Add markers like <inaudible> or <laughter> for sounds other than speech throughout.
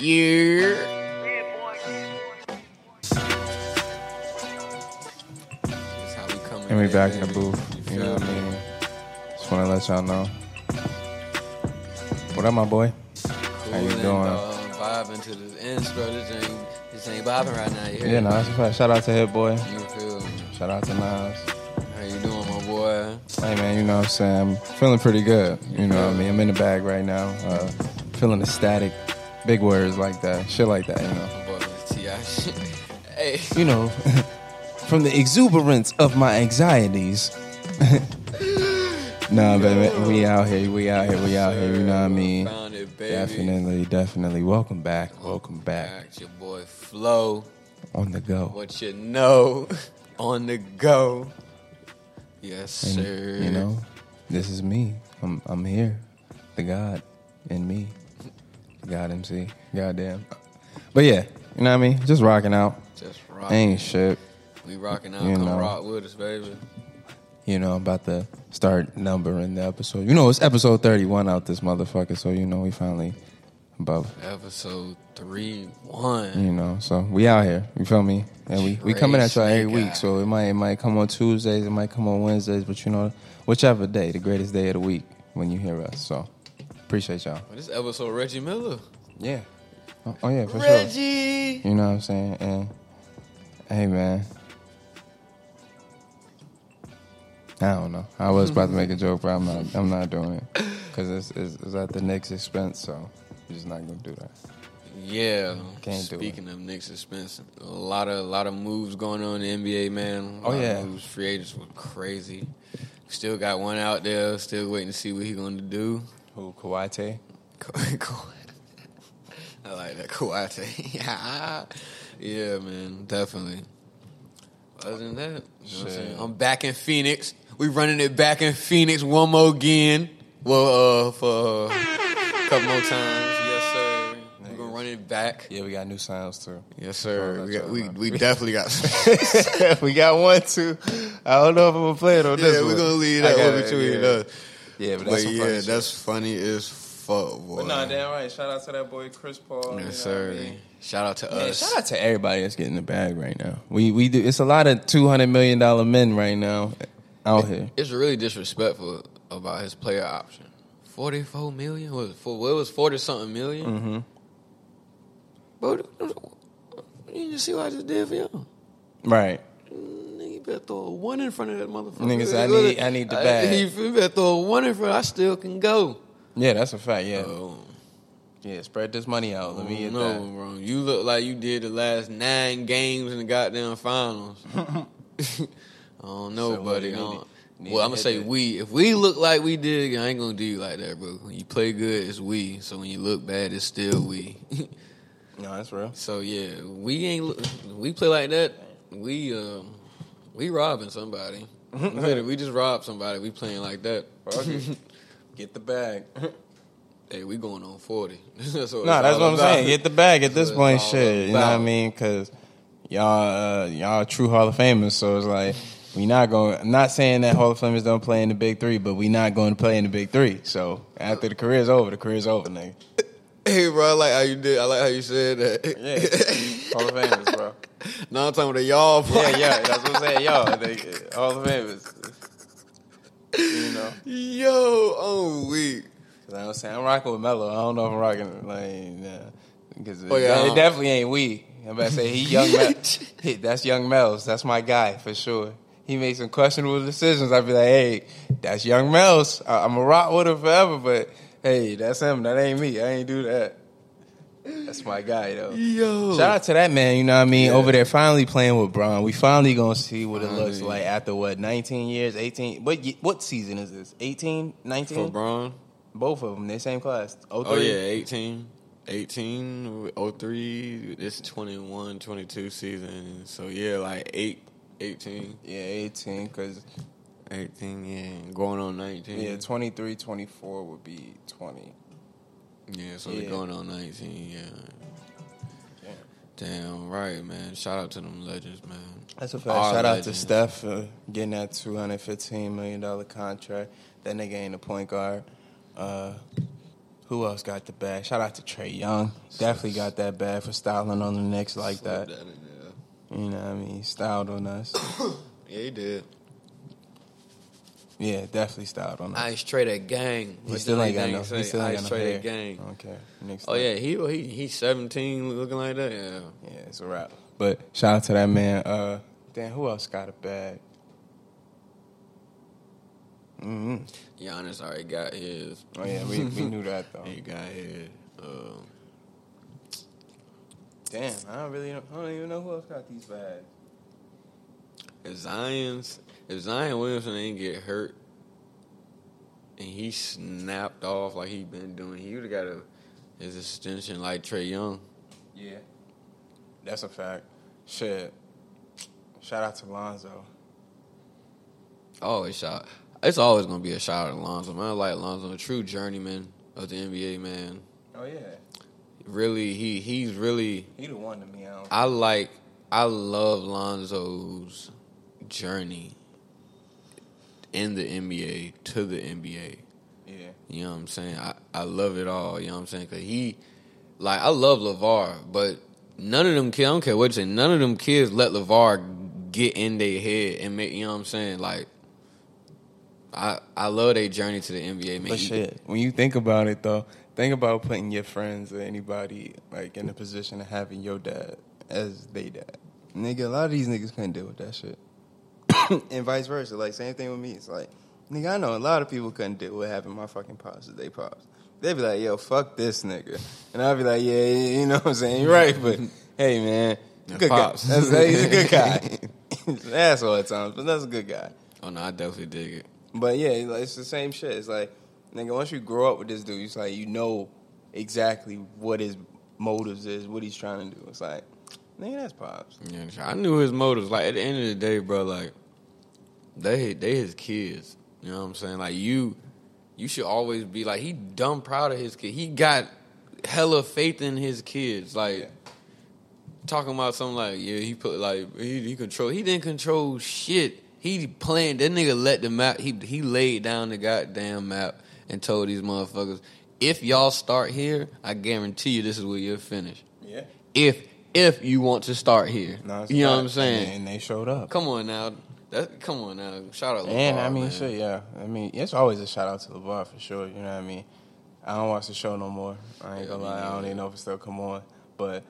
Yeah. That's how we come And we back in the booth. You You know feel what I me? mean? Just want to let y'all know. What up, my boy? How you Coolin', doing? dog, vibing to the intro. This ain't this ain't bobbing right now. You hear Yeah, me? no, that's a fact. Shout out to Hit Boy. You feel me? Shout out to Nas. How you doing, my boy? Hey, man, you know what I'm saying? I'm feeling pretty good. You know what I mean? I'm in the bag right now. Uh, feeling ecstatic. Big words like that. Shit like that, you know. My boy was T.I. shit. Hey. You know, <laughs> from the exuberance of my anxieties. <laughs> nah, baby, we out here. We out here. We out here. You know what I mean? It. Definitely, definitely. Welcome back. Welcome back. Back, your boy Flo. On the go. What you know <laughs> on the go. Yes, And, sir. You know, this is me. I'm I'm here. The God in me. God MC. Goddamn. But yeah, you know what I mean? Just rocking out. just rocking. Ain't shit. We rocking out. You Come know. rock with us, baby. You know, I'm about to start numbering the episode. You know, it's episode 31 out this motherfucker, so you know we finally above. Episode three, one. You know, so we out here. You feel me? And we, we coming at y'all every week. So it might it might come on Tuesdays, it might come on Wednesdays, but you know, whichever day, the greatest day of the week when you hear us. So appreciate y'all. This episode Reggie Miller. Yeah. Oh, oh, yeah, for sure. Reggie. You know what I'm saying? And hey man. I don't know. I was about to make a <laughs> joke, but I'm not. I'm not doing it because it's, it's, it's at the Knicks' expense. So I'm just not gonna do that. Yeah. Can't do it. Speaking of Nick's expense, a lot of a lot of moves going on in the NBA, man. Oh, yeah. moves. Free agents were crazy. Still got one out there. Still waiting to see what he going to do. Who Kawhi? <laughs> I like that Kawhi. <laughs> yeah, yeah, man, definitely. Other than that, you know what I'm, I'm back in Phoenix. We running it back in Phoenix one more again. Well, uh, for a couple more times. Yes, sir. We're gonna run it back. Yeah, we got new sounds too. Yes, sir. We, got, we, we <laughs> definitely got. we got one too. I don't know if I'm gonna play it on this yeah, we're gonna leave that one between yeah. us. Yeah, but But, that's some funny yeah, shit. that's funny as fuck, boy. But nah, damn right. Shout out to that boy Chris Paul. you know Yes, what I sir. mean? Shout out to Yeah, us. shout out to everybody that's getting the bag right now. We we do. It's a lot of two hundred million dollar men right now out here. It's really disrespectful about his player option. Forty four million was it for what was forty something 1000000 Mm-hmm. Bro, you didn't see what I just did for y'all. Right. Nigga, you better throw a one in front of that motherfucker. Nigga said, I need- I need the bag. You better throw a one in front. I still can go. Yeah, that's a fact. Yeah. Oh, Yeah. Spread this money out. Let me get no, that. bro. You look like you did the last nine games in the goddamn finals. <laughs> <laughs> I don't know, So buddy. Don't, to, well, I'm gonna say that. we. If we look like we did, I ain't gonna do you like that, bro. When you play good, it's we. So when you look bad, it's still we. <laughs> No, that's real. so yeah, we ain't. look- We play like that. We um, we robbing somebody. <laughs> we just robbed somebody. We playing like that. <laughs> Get the bag. Hey, we going on forty. <laughs> that's what No, it's that's what I'm about. saying. Get the bag at this point. Shit, you know what I mean? Because y'all, uh, y'all true Hall of Famers. So it's like we not going. I'm not saying that Hall of Famers don't play in the Big Three, but we not going to play in the Big Three. So after the career's over, the career's over, nigga. Hey, bro, I like how you did. I like how you said that. Yeah, Hall of Famers, bro. No, I'm talking about the y'all. Yeah, yeah, that's what I'm saying. Y'all, they, Hall of Famers. You know, Yo, I'm weak. Cause I'm saying I'm rocking with Melo. I don't know if I'm rocking like nah, because Oh, yeah, I it, definitely ain't we. I'm about to say he young. Mel. <laughs> he, that's young Mel's. That's my guy for sure. He makes some questionable decisions. I'd be like, hey, that's young Mel's. I, I'm a rock with him forever, but hey, that's him. That ain't me. I ain't do that. That's my guy though. Yo. Shout out to that man, you know what I mean? Yeah. Over there finally playing with Bron. We finally gonna see what it looks like after what, 19 years, 18. What what season is this? 18, 19? For Bron? Both of them, they same class. Oh, 03. yeah, 18. 18, 03, it's 21, 22 season. So, yeah, like 8, 18. Yeah, 18, because 18, yeah. Going on 19. yeah, 23, 24 would be 20. Yeah, so Yeah. they're going on 19, yeah. Damn right, man. Shout out to them legends, man. That's a fact. Shout out to. Steph for getting that $215 million contract. That nigga ain't a point guard. Uh, Who else got the bag? Shout out to Trae Young. Definitely got that bag for styling on the Knicks like Slip that. You know what I mean? He styled on us. <coughs> Yeah, he did. Yeah, definitely styled on us. Ice Trader Gang. He still ain't got no. He still ain't Ice got no Trader hair. Gang. Okay. Knicks Oh don't. yeah, he he he's seventeen, looking like that. Yeah. Yeah, it's a wrap. But shout out to that man. Uh, damn, who else got a bag? Mm hmm Giannis already got his. Oh yeah, we, we knew that though. <laughs> He got his. Um, Damn, I don't really, know, I don't even know who else got these bags. Zion's if Zion Williamson ain't get hurt and he snapped off like he been doing, he would have got a his extension like Trae Young. Yeah, that's a fact. Shit. Shout out to Lonzo. Always shot. It's always gonna be a shot at Lonzo. Man, I like Lonzo, a true journeyman of the NBA. Man, Oh yeah, really, he he's really. he the one to me. I. I like. I love Lonzo's journey in the NBA to the NBA. yeah, You know what I'm saying? I, I love it all. You know what I'm saying? Cause he, like, I love LaVar, but none of them kids. I don't care what you say. None of them kids let LaVar get in their head and make. You know what I'm saying? Like, I I love their journey to the NBA. Man, but shit, when you think about it though, think about putting your friends or anybody like in a position of having your dad as they dad. Nigga, a lot of these niggas can't deal with that shit. <coughs> and vice versa. Like same thing with me. It's like, nigga, I know a lot of people couldn't deal with having my fucking pops as they pops. They'd be like, yo, fuck this nigga. And I'd be like, yeah, you know what I'm saying? You're right, but hey man, good pops. guy. That's, he's a good guy. An asshole at times, but that's a good guy. Oh no, I definitely dig it. But yeah, it's it's the same shit. It's like, nigga, once you grow up with this dude, it's like you know exactly what his motives is, what he's trying to do. It's like, nigga, that's pops. Yeah, I knew his motives. Like at the end of the day, bro, like they they his kids. You know what I'm saying? Like you, you should always be like he dumb proud of his kid. He got hella faith in his kids. Like Yeah. talking about something like yeah, he put like he, he control. He didn't control shit. He planned that nigga let the map. He he laid down the goddamn map and told these motherfuckers, if y'all start here, I guarantee you this is where you'll finish. Yeah. If if you want to start here, No, it's you know not. what I'm saying. And, and they showed up. Come on now, that come on now. Shout out, And LaVar, I mean, man. shit, yeah. I mean, it's always a shout out to LaVar for sure. You know what I mean? I don't watch the show no more. I ain't Yeah, gonna me lie. I don't even know if it still come on. But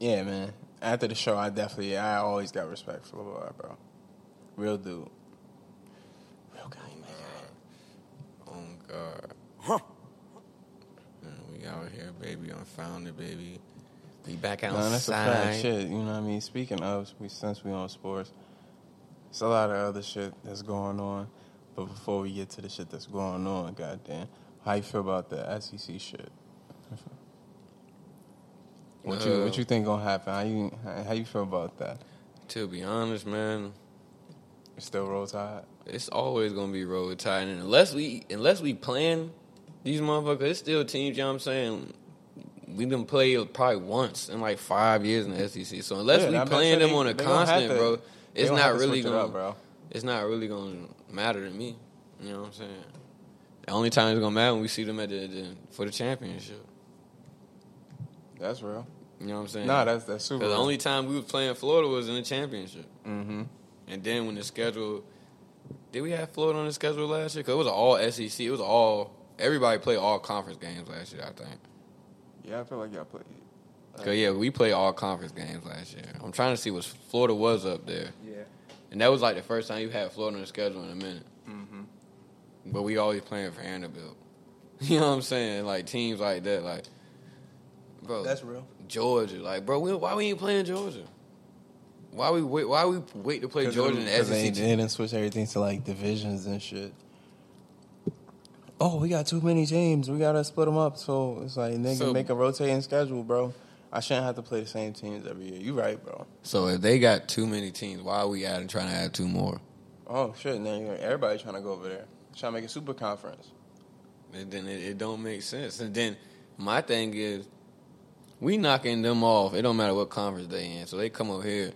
yeah, man. After the show, I definitely, I always got respect for LaVar, bro. Real dude. Real guy, man. Oh God. Man, we out here, baby, unfounded, baby. We back outside. No, that's a fact. Shit, you know what I mean. Speaking of, we since we on sports, it's a lot of other shit that's going on. But before we get to the shit that's going on, goddamn, how you feel about the SEC shit? What you Uh, what you think gonna happen? How you how you feel about that? To be honest, man, It's still roll tide. it's always gonna be roll tide, and unless we unless we plan these motherfuckers, it's still teams. You know what I'm saying? We didn't play probably once in like five years in the SEC. So unless Yeah, we I'm playing them on a they- they gonna have constant, to- bro, it's not really gonna up, bro. it's not really gonna matter to me. You know what I'm saying? The only time it's gonna matter when we see them at the, the for the championship. That's real. You know what I'm saying? Nah, that's that's super. The only time we were playing Florida was in the championship. mm-hmm. And then when the schedule, did we have Florida on the schedule last year? Because it was all SEC. It was all everybody played all conference games last year. I think. Yeah, I feel like y'all played. Cause yeah, we played all conference games last year. I'm trying to see what Florida was up there, Yeah. and that was like the first time you had Florida on the schedule in a minute. Mm-hmm. But we always playing for Vanderbilt. <laughs> You know what I'm saying? Like teams like that, like bro, That's real. Georgia. Like bro, we, why we ain't playing Georgia? Why we wait? Why we wait to play Georgia in the Because they, SEC? they didn't switch everything to like divisions and shit. Oh, we got too many teams. We gotta split them up. So it's like nigga So- make a rotating schedule, bro. I shouldn't have to play the same teams every year. You right, bro. So if they got too many teams, why are we adding trying to add two more? Oh shit, nigga. Everybody trying to go over there. Trying to make a super conference. And then it, it don't make sense. And then my thing is, we knocking them off. It don't matter what conference they in. So they come over here.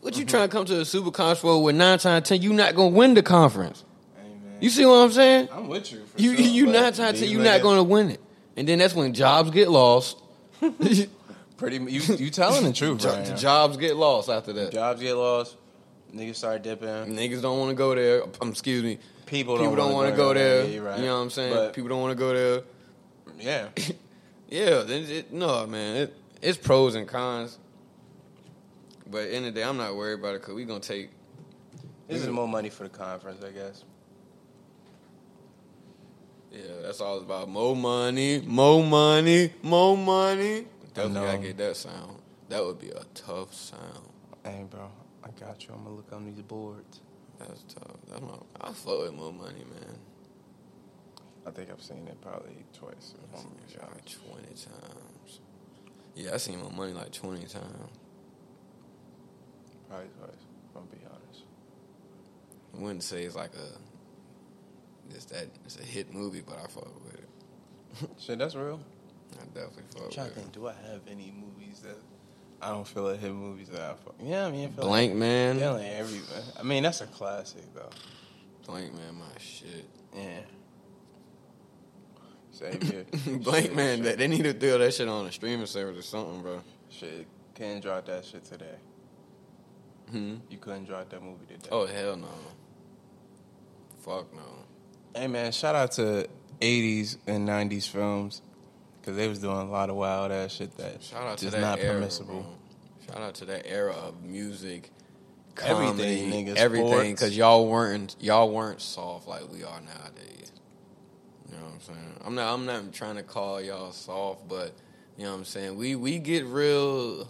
What you mm-hmm. trying to come to a super conference for? With nine times ten, you not gonna win the conference. You see what I'm saying? I'm with you. For You sure, you but nine times ten, these you not gonna win it. and then that's when jobs get lost. <laughs> Pretty, you you telling the truth, <laughs> Jo- right? jobs get lost after that. Jobs get lost. Niggas start dipping. Niggas don't want to go there. Um, excuse me. People People don't, don't want to go there. Yeah, you're right. You know what I'm saying? But, People don't want to go there. yeah, <laughs> Yeah, then it, no, man. It, it's pros and cons. But in the, the day, I'm not worried about it because we gonna take. this is more money for the conference, I guess. Yeah, that's all about. More money, more money, more money. Definitely gotta get that sound. That would be a tough sound. Hey, bro, I got you. I'm gonna look on these boards. That's tough. That's my, I fuck with more money, man. I think I've seen it probably twice. or my God, twenty times. Yeah, I seen my money like twenty times. Probably twice. I'm be honest. I wouldn't say it's like a, it's that it's a hit movie, but I fuck with it. <laughs> Shit, that's real. I definitely fuck I'm with trying to it. Do I have any movies that I don't feel like hit movies that I fuck? Yeah, I mean, I feel Blank Like, Man. yeah, like every. I mean, that's a classic though. Blankman, my shit. Yeah. <laughs> Savior. Blank Shit, Man, shit. that they need to throw that shit on a streaming service or something, bro. Shit, can't drop that shit today. Hmm. You couldn't drop that movie today. Oh hell no. Fuck no. Hey man, shout out to '80s and '90s films because they was doing a lot of wild ass shit that Shout out to that not era, permissible. bro. Shout out to that era of music, Everything, comedy, nigga, everything. Because y'all weren't y'all weren't soft like we are nowadays. You know what I'm saying? I'm not I'm not trying to call y'all soft, but you know what I'm saying. We we get real.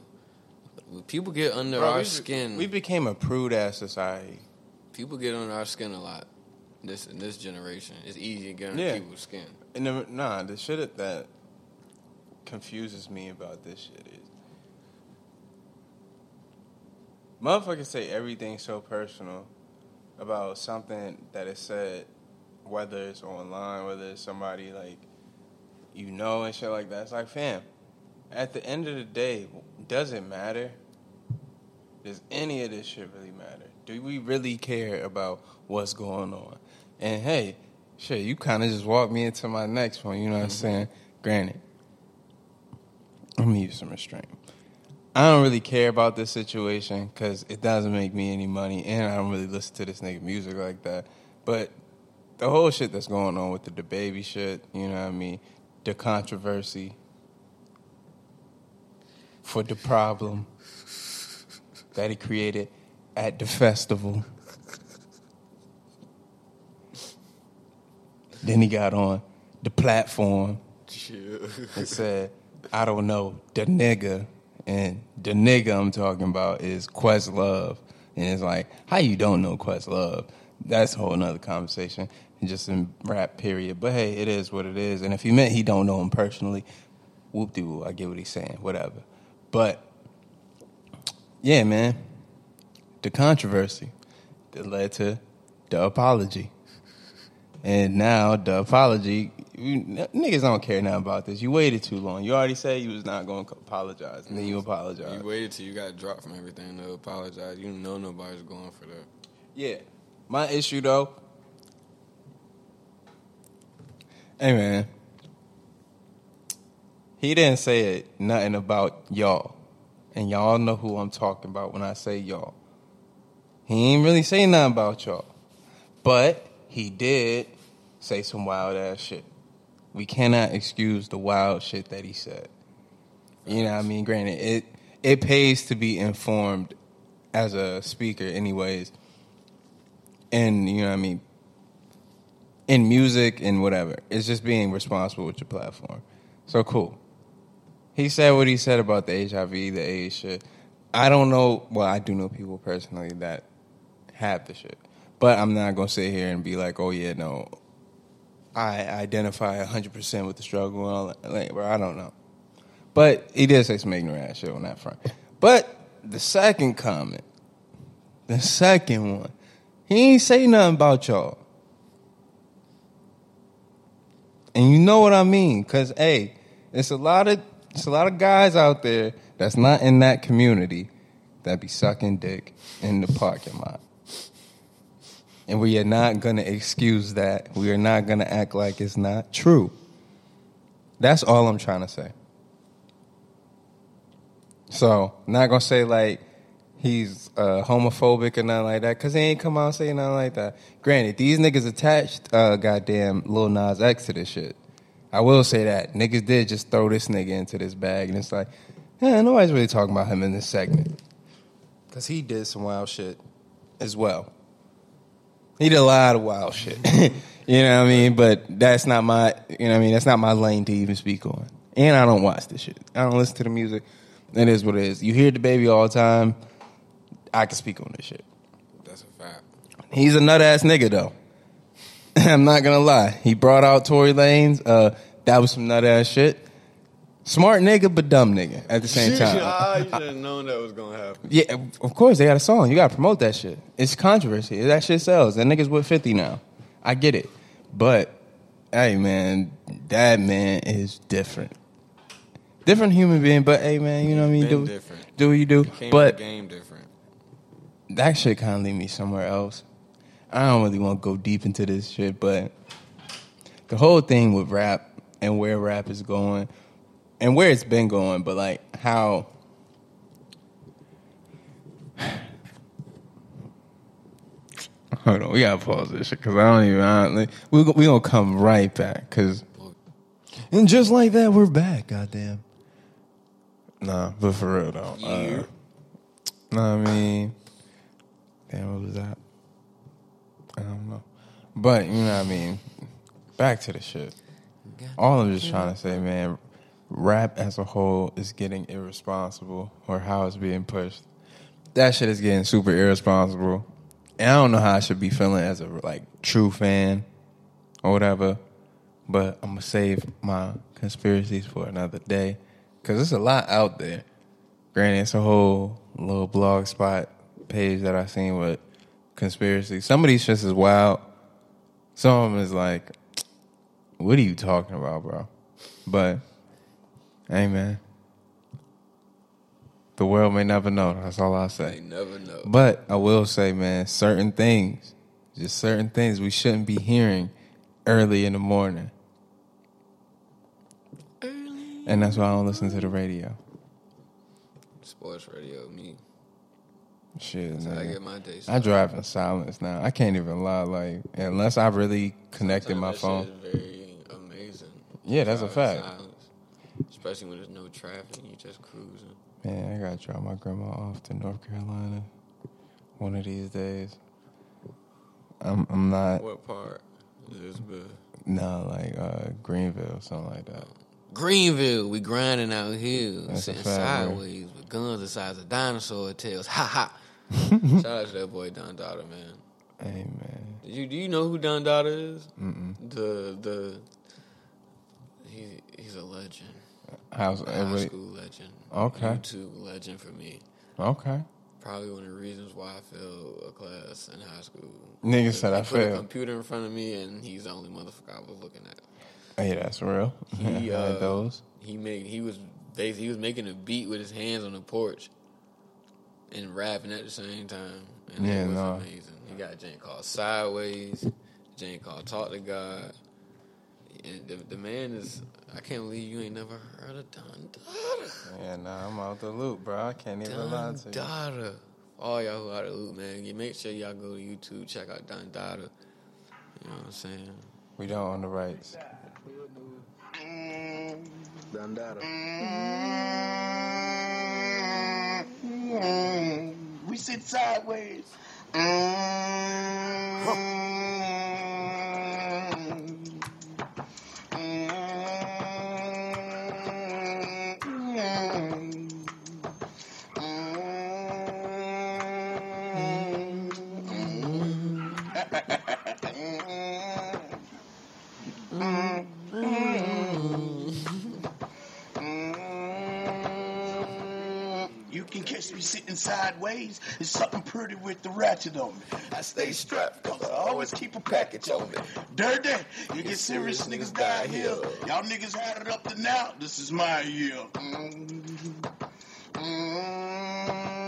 People get under Bro, our we, skin. We became a prude ass society. people get under our skin a lot. This in this generation, it's easy to get under Yeah. people's skin. And the, nah, the shit that confuses me about this shit is motherfuckers say everything so personal about something that is said, whether it's online, whether it's somebody like you know and shit like that. It's like, fam, at the end of the day, does it matter? Does any of this shit really matter? Do we really care about what's going on? And hey, shit, you kind of just walked me into my next one. You know what I'm mm-hmm. saying? Granted, let me use some restraint. I don't really care about this situation because it doesn't make me any money, and I don't really listen to this nigga music like that. But the whole shit that's going on with the, DaBaby shit, you know what I mean? The controversy for the problem that he created at the festival. Then he got on the platform and said, I don't know, the nigga. And the nigga I'm talking about is Questlove. And it's like, how you don't know Questlove? That's a whole nother conversation. And just in rap period. But hey, it is what it is. And if he meant he don't know him personally, whoop de whoop, I get what he's saying, whatever. But yeah, man. The controversy that led to the apology. And now the apology, you, niggas don't care now about this. You waited too long. You already said you was not going to apologize, and then you apologize. You waited till you got dropped from everything to apologize. You know nobody's going for that. Yeah. My issue though. Hey man. He didn't say it, nothing about y'all. And y'all know who I'm talking about when I say y'all. He ain't really say nothing about y'all. But he did say some wild ass shit. We cannot excuse the wild shit that he said. You know what I mean? Granted, it it pays to be informed as a speaker anyways. And you know what I mean? In music and whatever. It's just being responsible with your platform. So cool. He said what he said about the HIV, the AIDS shit. I don't know well, I do know people personally that have the shit. But I'm not gonna sit here and be like, oh yeah, no, I identify 100% with the struggle and all that. Like, I don't know. But he did say some ignorant ass shit on that front. But the second comment, the second one, he ain't say nothing about y'all. And you know what I mean? Cause hey, it's a lot of it's a lot of guys out there that's not in that community that be sucking dick in the parking lot. And we are not gonna excuse that. We are not gonna act like it's not true. That's all I'm trying to say. So, not gonna say like he's uh, homophobic or nothing like that, because he ain't come out saying say nothing like that. Granted, these niggas attached uh, goddamn Lil Nas X to this shit. I will say that. Niggas did just throw this nigga into this bag, and it's like, yeah, nobody's really talking about him in this segment. Because he did some wild shit as well. He did a lot of wild shit. <laughs> you know what I mean? But that's not my, you know what I mean? That's not my lane to even speak on. And I don't watch this shit. I don't listen to the music. It is what it is. You hear DaBaby all the time. I can speak on this shit. That's a fact. He's a nut ass nigga though. <laughs> I'm not gonna lie. He brought out Tory Lanez. Uh, that was some nut ass shit. Smart nigga, but dumb nigga at the same time. I you should have known that was gonna happen. Yeah, of course they got a song. You gotta promote that shit. It's controversy. That shit sells. That nigga's with 50 now. I get it. But hey man, that man is different. Different human being, but hey man, you know what I mean? Been Do, different. do what you do. Came but the game different. that shit kind of lead me somewhere else. I don't really want to go deep into this shit, but the whole thing with rap and where rap is going and where it's been going, but like how. Hold on, we gotta pause this shit because I don't even. I, like, we we gonna come right back because, and just like that, we're back. Goddamn. Nah, but for real though. Yeah. Uh, no, I mean, damn, what was that? I don't know. But, you know what I mean? Back to the shit. All I'm just trying to say, man, rap as a whole is getting irresponsible or how it's being pushed. That shit is getting super irresponsible. And I don't know how I should be feeling as a like true fan or whatever. But I'm gonna save my conspiracies for another day. Cause there's a lot out there. Granted, it's a whole little blog spot page that I seen with conspiracy. Some of these shits is wild. Some of them is like, <tsk> what are you talking about, bro? But, man. The world may never know. That's all I'll say. You never know. But I will say, man, certain things, just certain things we shouldn't be hearing early in the morning. Early. And that's why I don't listen to the radio. Sports radio, me. Shit, I man. get my day I drive in silence now. I can't even lie. Like unless I really connected my phone. very amazing. Yeah, that's a fact. silence. Especially when there's no traffic and you just cruising. Man, I gotta drop my grandma off to North Carolina one of these days. I'm I'm not What part? Elizabeth. no like uh, Greenville, something like that. Greenville, we grinding out here, That's sitting fact, sideways with guns the size of dinosaur tails. Ha ha. <laughs> Shout out to that boy Don Dada, man. Hey man, Did you do you know who Don Dada is? Mm-mm. The the he he's a legend. How's high school legend. Okay. YouTube legend for me. Okay, Probably one of the reasons why I failed a class in high school. nigga said I He put a failed. computer in front of me, and he's the only motherfucker I was looking at. Hey, that's real. <laughs> He uh, those. he made he was basically he was making a beat with his hands on the porch and rapping at the same time, and Yeah, it was no. amazing. He got a jam called Sideways, a called Talk to God. And the, the man is I can't believe you ain't never heard of Don Dada. Yeah, nah, I'm out the loop, bro. I can't even lie Don to you. Dada. All y'all who out of the loop, man, you make sure y'all go to YouTube, check out Don Dada. You know what I'm saying? We don't own the rights. Don Dada. We sit sideways. You sitting sideways. It's something pretty with the ratchet on me. I stay strapped cause I always keep a package on me. Dirty, you get serious niggas die here. Y'all niggas had it up to now. This is my year. Mm. Mm.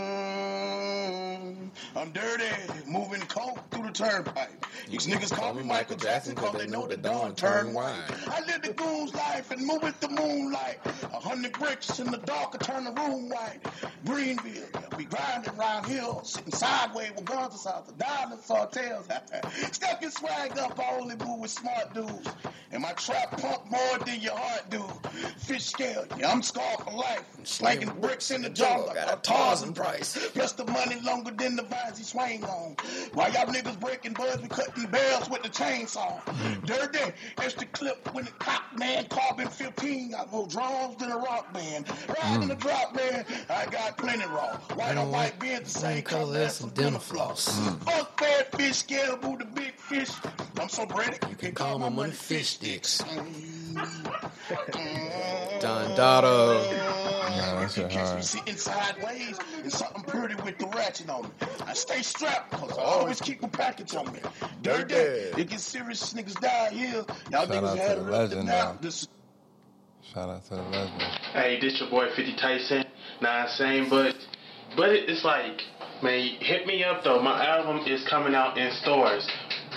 I'm dirty, moving coke through the turnpike. These niggas call me Michael Jackson cause they know the dawn turn white. I live the goon's life and move with the moonlight. A hundred bricks in the dark will turn the room white. Greenville, we grinding round hill, sitting sideways with guns assault the diamonds saw tails. Step your swag up, only move with smart dudes. And my trap pump more than your heart do. Fish scale, yeah, I'm scarred for life. Slanging bricks in the jungle, got a Tarzan price. Plus the money longer than the vines he swing on. While y'all niggas breaking buds, we cutting bells with the chainsaw. Hmm. Dirty, that's the clip when the cop man carbon 15. got more drums than a rock band. Riding the hmm. drop man, I got plenty raw. White on white being the same color as some dental floss. Fuck that fish scale, boo the big fish. I'm so ready, you can call my money fish sticks. <laughs> Don Dada. Nah, that shit Catch me sitting sideways and something pretty with the ratchet on me. I stay strapped cause I oh. always keep a package on me. Dirty, it get serious, niggas die here. Y'all Shout out niggas to had the it up to legend, now. This Shout out to the legend. Hey, this your boy 50 Tyson. Nah, same, but but it, it's like, man, hit me up though. My album is coming out in stores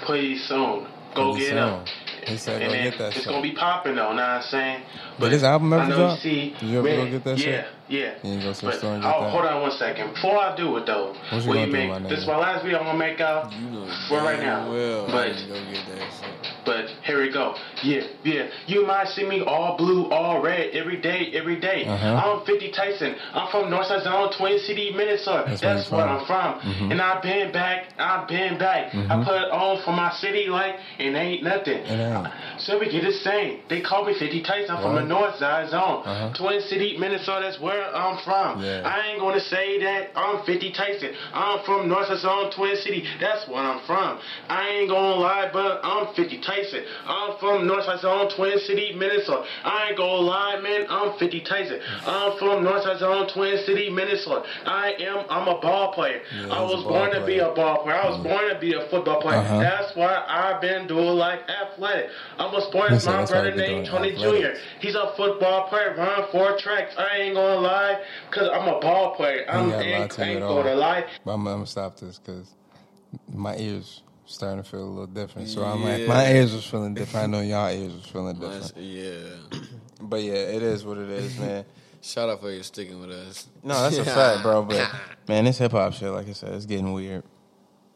pretty soon. Go get it up. He said and go get that it's shit. gonna be popping though. Know what I'm saying? Did his album ever know drop? you see, Did you ever man, go get that yeah, shit? Yeah, yeah. You go to the But, store and get that? hold on one second. Before I do it though, What you gonna you do, make my this nigga? my last video I'm gonna make out You know for right now. Well, but go get that shit. but here we go. Yeah, yeah. You might see me all blue, all red, every day, every day. Uh-huh. I'm 50 Tyson. I'm from Northside Zone, Twin City, Minnesota. That's That's, where I'm from. Mhm. And I've been back. I've been back. Mhm. I put it on for my city like it ain't nothing. It ain't. So we get the same. They call me 50 Tyson. I'm from Right. the Northside Zone, Uh-huh. Twin City, Minnesota. That's where I'm from. Yeah. I ain't gonna say that I'm 50 Tyson. I'm from Northside Zone, Twin City. That's where I'm from. I ain't gonna lie, but I'm 50 Tyson. I'm from Northside Zone, Twin City, Minnesota. I ain't gonna lie, man. I'm 50 Tyson. I'm from Northside Zone, Twin City, Minnesota. I am. I'm a ball player. Yeah, I was born to be a ball player. I was born to be a football player. Uh-huh. That's why I've been doing like athletic. I was born He as said my brother named Tony Jr. athletics. He's a football player, run four tracks. I ain't gonna lie, cause I'm a ball player. I'm gotta lie ain't, to ain't all. gonna lie. But I'm, I'm gonna stop this because my ears starting to feel a little different. So I'm like, my ears was feeling different. I know y'all ears was feeling different. yeah. <clears throat> But yeah, it is what it is, <laughs> man. Shout out for you sticking with us. No, that's a <laughs> fact, bro. But <laughs> man, this hip hop shit, like I said, it's getting weird.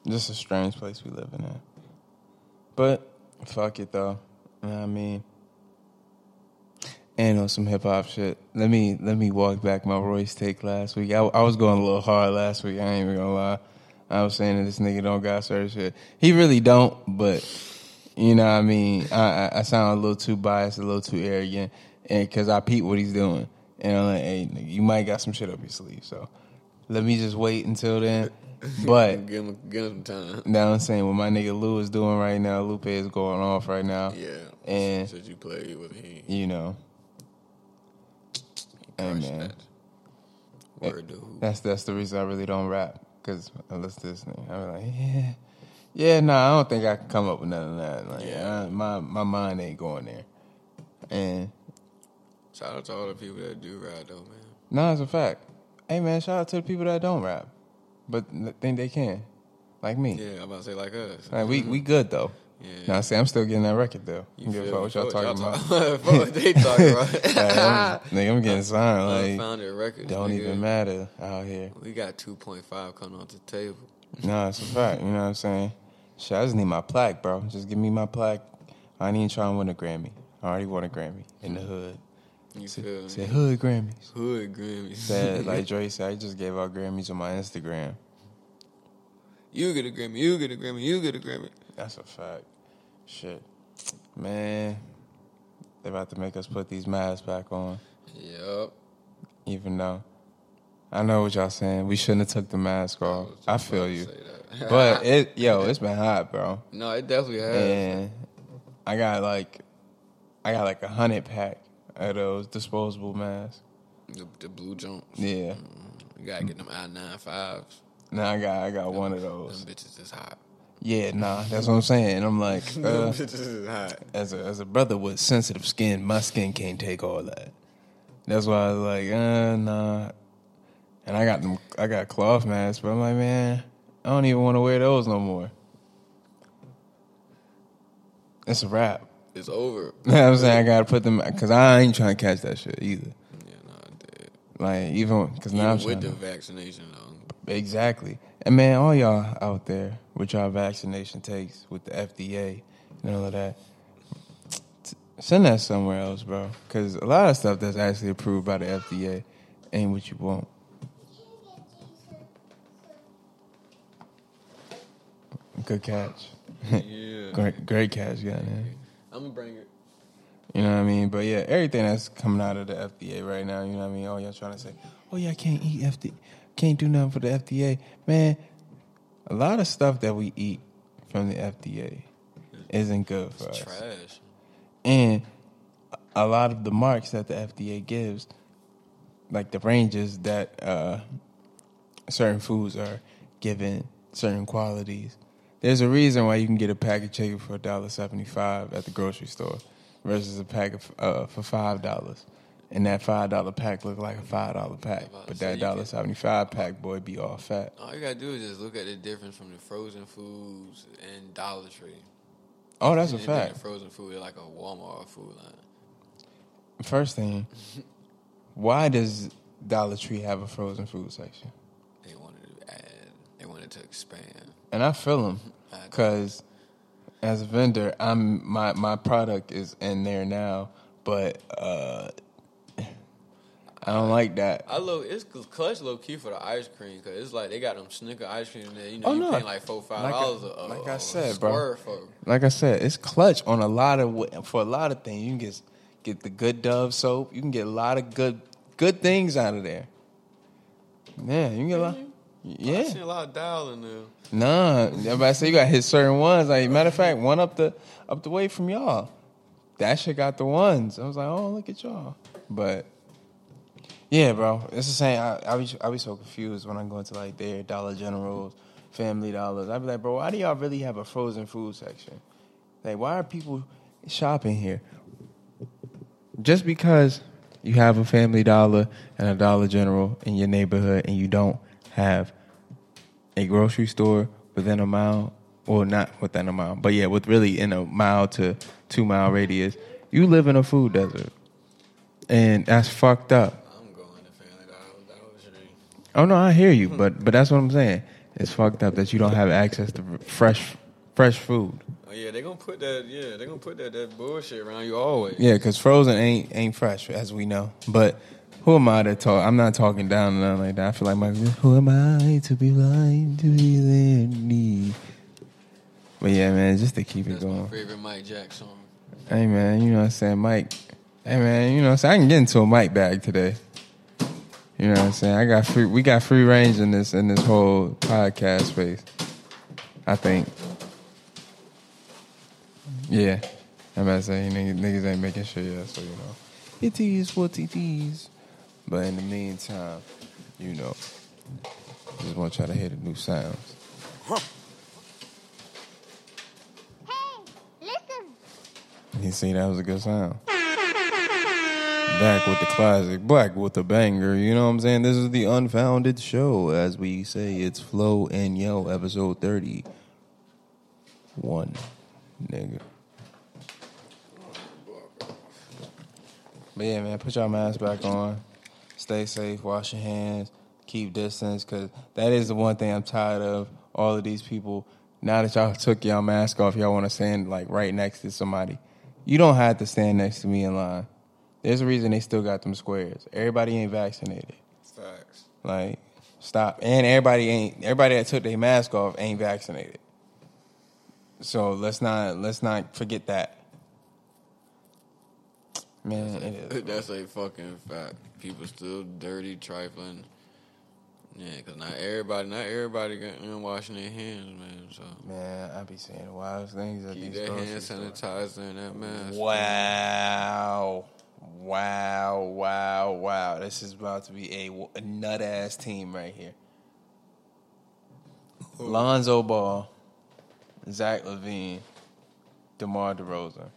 Just a strange place we living in. But fuck it though. You know what I mean? And on some hip hop shit. Let me let me walk back my Royce take last week. I, I was going a little hard last week. I ain't even gonna lie. I was saying that this nigga don't got certain shit. He really don't, but you know what I mean. I, I, I sound a little too biased, a little too arrogant, and because I peep what he's doing, and I'm like, hey, nigga, you might got some shit up your sleeve. So let me just wait until then. <laughs> But give him, give him some time. now I'm saying what my nigga Lou is doing right now, Lupe is going off right now. Yeah. And- since you played with him, You know, Crushed that. Word that's that's the reason I really don't rap. Cause I listen to this I'm like, yeah, yeah, nah, I don't think I can come up with none of that. Like, Yeah. I- my my mind ain't going there. And Shout out to all the people that do rap, though, man. no, it's a fact. Hey man, shout out to the people that don't rap, but think they can, like me. Yeah, I'm about to say like us. Like we we mm-hmm. good though. Yeah. Now see, I'm still getting that record though. You give a feel fuck what y'all talking about? talk- <laughs> fuck what they talking about. <laughs> Like, I'm, nigga, I'm getting <laughs> signed. Like, Unfounded record. don't nigga. even matter out here. We got 2.5 coming off the table. No, it's a fact. You know what I'm saying? Shit, I just need my plaque, bro. Just give me my plaque. I ain't even trying to win a Grammy. I already won a Grammy in the hood. You feel? Said hood Grammys. Hood Grammys. Said like Dre said, I just gave out Grammys on my Instagram. you get a Grammy, you get a Grammy, you get a Grammy. That's a fact. Shit, man, they about to make us put these masks back on. Yep. Even though I know what y'all saying, we shouldn't have took the mask off. I feel you, <laughs> but it, yo, it's been hot, bro. no, it definitely has. and I got like, I got like a hundred pack of those disposable masks. The, the blue jumps. Yeah. Mm-hmm. You gotta get them I nine fives. Now I got I got one of those. Them bitches is hot. Yeah, nah, that's what I'm saying. I'm like, <laughs> uh, bitches is hot. as a as a brother with sensitive skin, my skin can't take all that. That's why I was like, uh, nah. And I got them, I got cloth masks, but I'm like, man, I don't even want to wear those no more. It's a wrap. It's over. <laughs> I'm saying? I gotta put them because I ain't trying to catch that shit either. Yeah, no, dead. Like even because now I'm with trying the vaccination though. exactly. And man, all y'all out there with y'all vaccination takes with the FDA and all of that, send that somewhere else, bro. Because a lot of stuff that's actually approved by the FDA ain't what you want. Good catch. Yeah. <laughs> great, great catch, goddamn. I'm gonna bring it. You know what I mean? But yeah, everything that's coming out of the FDA right now, you know what I mean? All y'all trying to say, oh yeah, I can't eat FDA, can't do nothing for the FDA. Man, a lot of stuff that we eat from the FDA isn't good for It's us. trash. And a lot of the marks that the FDA gives, like the ranges that uh, certain foods are given certain qualities. There's a reason why you can get a pack of chicken for $1.75 at the grocery store versus a pack of, uh, for $5. And that $5 pack look like a $5 pack. But that you can- $1.75 pack, boy, be all fat. All you gotta do is just look at the difference from the frozen foods and Dollar Tree. Oh, that's a And then fact. Frozen food is like a Walmart food line. First thing, <laughs> why does Dollar Tree have a frozen food section? They wanted to add. They wanted to expand. and I feel them because <laughs> as a vendor, I'm my my product is in there now, but uh, I don't like that. I low it's clutch low key for the ice cream because it's like they got them Snicker ice cream in there. You know, Oh, you no. paying like four five Like I- dollars a, like a- I a said, bro. for. Like I said, it's clutch on a lot of for a lot of things. You can get get the good Dove soap. You can get a lot of good good things out of there. Yeah, you can get a lot. Mm-hmm. Yeah, I seen a lot of dial in there. Nah, everybody say you got hit certain ones. Like matter of fact, one up the up the way from y'all. That shit got the ones. I was like, oh look at y'all. But yeah, bro, it's the same. I, I be I be so confused when I go into like their Dollar Generals, Family Dollars. I be like, bro, why do y'all really have a frozen food section? Like, why are people shopping here? Just because you have a Family Dollar and a Dollar General in your neighborhood and you don't have a grocery store within a mile, or not within a mile, but yeah, with really in a mile to two mile radius, you live in a food desert, and that's fucked up. Oh no, I hear you, hmm. but but that's what I'm saying. It's fucked up that you don't have access to fresh fresh food. Oh yeah, they gonna put that. Yeah, they gonna put that that bullshit around you always. Yeah, because frozen ain't ain't fresh as we know. But who am I to talk? I'm not talking down and nothing like that. I feel like my who am I to be blind to be their need? But yeah, man, just to keep it That's my going. favorite Mike Jack song. Hey man, you know what I'm saying, Mike. Hey man, you know what I'm saying. I can get into a Mike bag today. You know what I'm saying. I got free. We got free range in this in this whole podcast space. I think. Yeah, I'm about to say niggas, niggas ain't making sure yet, so you know. It is what it is. But in the meantime, you know, just want to try to hear the new sounds. Hey, listen. You see, that was a good sound. Back with the classic, back with the banger. You know what I'm saying? This is the Unfounded Show. As we say, it's Flow and Yo, episode 31. Nigga. But yeah, man, put your mask back on. Stay safe, wash your hands, keep distance, because that is the one thing I'm tired of. All of these people, now that y'all took y'all mask off, y'all want to stand like right next to somebody. You don't have to stand next to me in line. There's a reason they still got them squares. Everybody ain't vaccinated. Facts. Like, stop. And everybody ain't everybody that took their mask off ain't vaccinated. So let's not let's not forget that. Man, it is. That's a fucking fact. People still dirty, trifling. Yeah, because not everybody, not everybody got know, washing their hands, man. So Man, I be saying wild things at keep these that hand sanitizer and that mask. Wow. Wow, wow, wow. This is about to be a, a nut ass team right here. Lonzo Ball, Zach LaVine, DeMar DeRozan,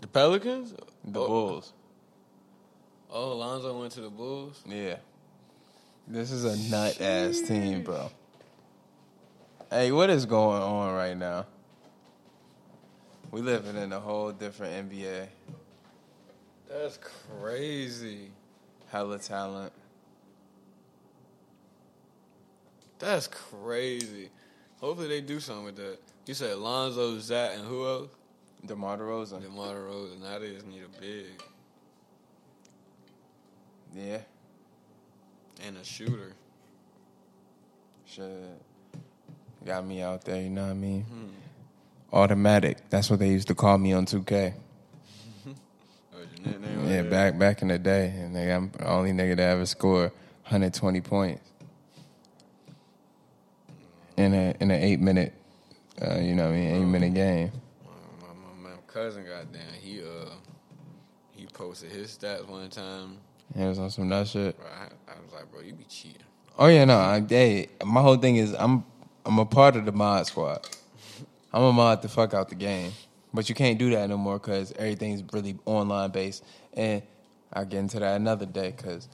The Pelicans? the oh, Bulls. Oh, Lonzo went to the Bulls. Yeah. This is a nut ass team, bro. Hey, what is going on right now? We living in a whole different NBA. That's crazy. Hella talent. That's crazy. Hopefully they do something with that. You said Lonzo, Zach, and who else? DeMar DeRozan. DeMar DeRozan. Now they just need a big Yeah. and a shooter. Shit. Got me out there, you know what I mean? Hmm. Automatic. That's what they used to call me on 2K. Yeah, back back in the day. And nigga, I'm the only nigga to ever score 120 points. In a in an eight minute uh, you know what I mean, eight minute game. My, my, my cousin, goddamn, he uh, he posted his stats one time. He was on some nut shit. Bro, I, I was like, bro, you be cheating. Oh yeah, no. I, hey, my whole thing is I'm I'm a part of the mod squad. I'm a mod the fuck out the game, but you can't do that no more because everything's really online based. And I'll get into that another day because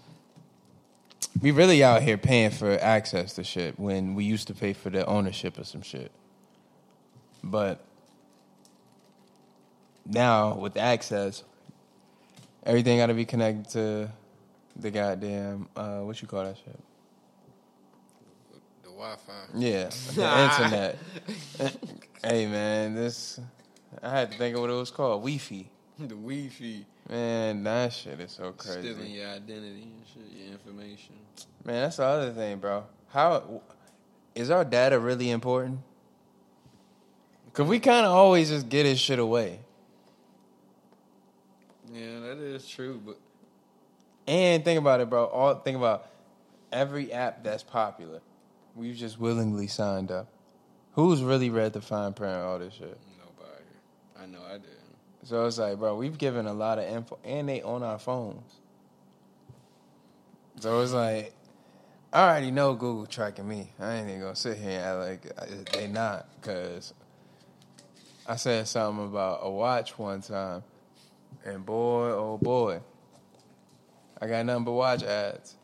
we really out here paying for access to shit when we used to pay for the ownership of some shit. But now with access, everything got to be connected to the goddamn uh, what you call that shit. The Wi-Fi. Yeah, the <laughs> internet. hey man, this I had to think of what it was called. Wi-Fi. <laughs> the Wi-Fi. Man, that shit is so crazy. Stealing your identity and shit, your information. Man, that's the other thing, bro. How is our data really important? Cause we kind of always just get this shit away. Yeah, that is true, but And think about it, bro. All think about every app that's popular. We've just willingly signed up. Who's really read the fine print all this shit? I know I did. So it's like, bro, we've given a lot of info, and they on our phones. So it's like, I already know Google tracking me. I ain't even gonna sit here and act like they not, cause I said something about a watch one time, and boy, oh boy, I got nothing but watch ads.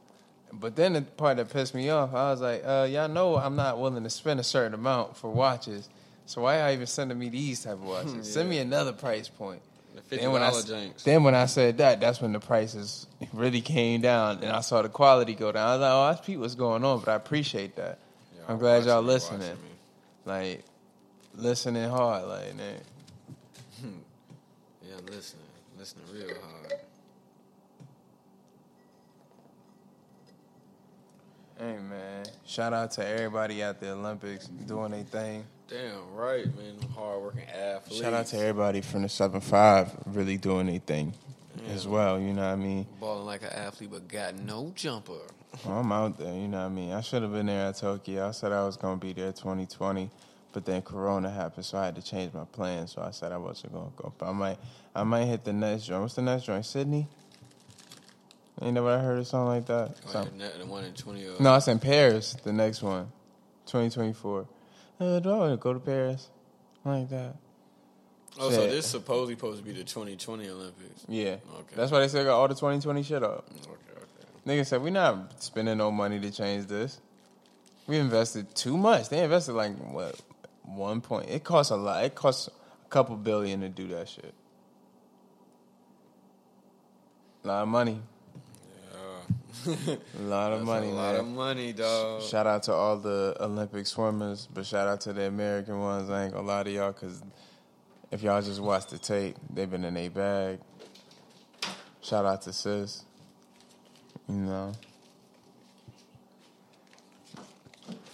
But then the part that pissed me off, I was like, uh, y'all know I'm not willing to spend a certain amount for watches. So why y'all even sending me these type of <laughs> watches? Send me another price point. The Then when, I, janks. then when I said that, that's when the prices really came down, and I saw the quality go down. I was like, "Oh, I see what's going on," but I appreciate that. Yeah, I'm glad y'all listening. me, watching me. Like, listening hard, like, man. <laughs> Yeah, listening, listening real hard. Hey, man. Shout out to everybody at the Olympics doing their thing. Damn right, man. Hardworking athlete. Shout out to everybody from the seven five really doing their thing as well. You know what I mean? balling like an athlete, but got no jumper. Well, I'm out there, you know what I mean? I should have been there at Tokyo. I said I was going to be there 2020, but then Corona happened, so I had to change my plan. So I said I wasn't going to go. But I might I might hit the next joint. What's the next joint? Sydney? Ain't never heard of something like that? Oh, yeah, the one in twenty. Uh, No, it's in Paris, the next one. 2024. Uh, do I want to go to Paris? Like that. Oh, so Shit. this supposedly supposed to be the twenty twenty Olympics. Yeah. Okay. That's why they said got all the 2020 shit up. Okay, okay. Nigga said, we not spending no money to change this. We invested too much. They invested like, what, one point. It costs a lot. It costs a couple billion to do that shit. A lot of money. A <laughs> lot of money, a lot man. of money, dog. Shout out to all the Olympic swimmers, but shout out to the American ones. I ain't gonna lie to y'all, because if y'all just watch the tape, they've been in a bag. Shout out to sis. You know.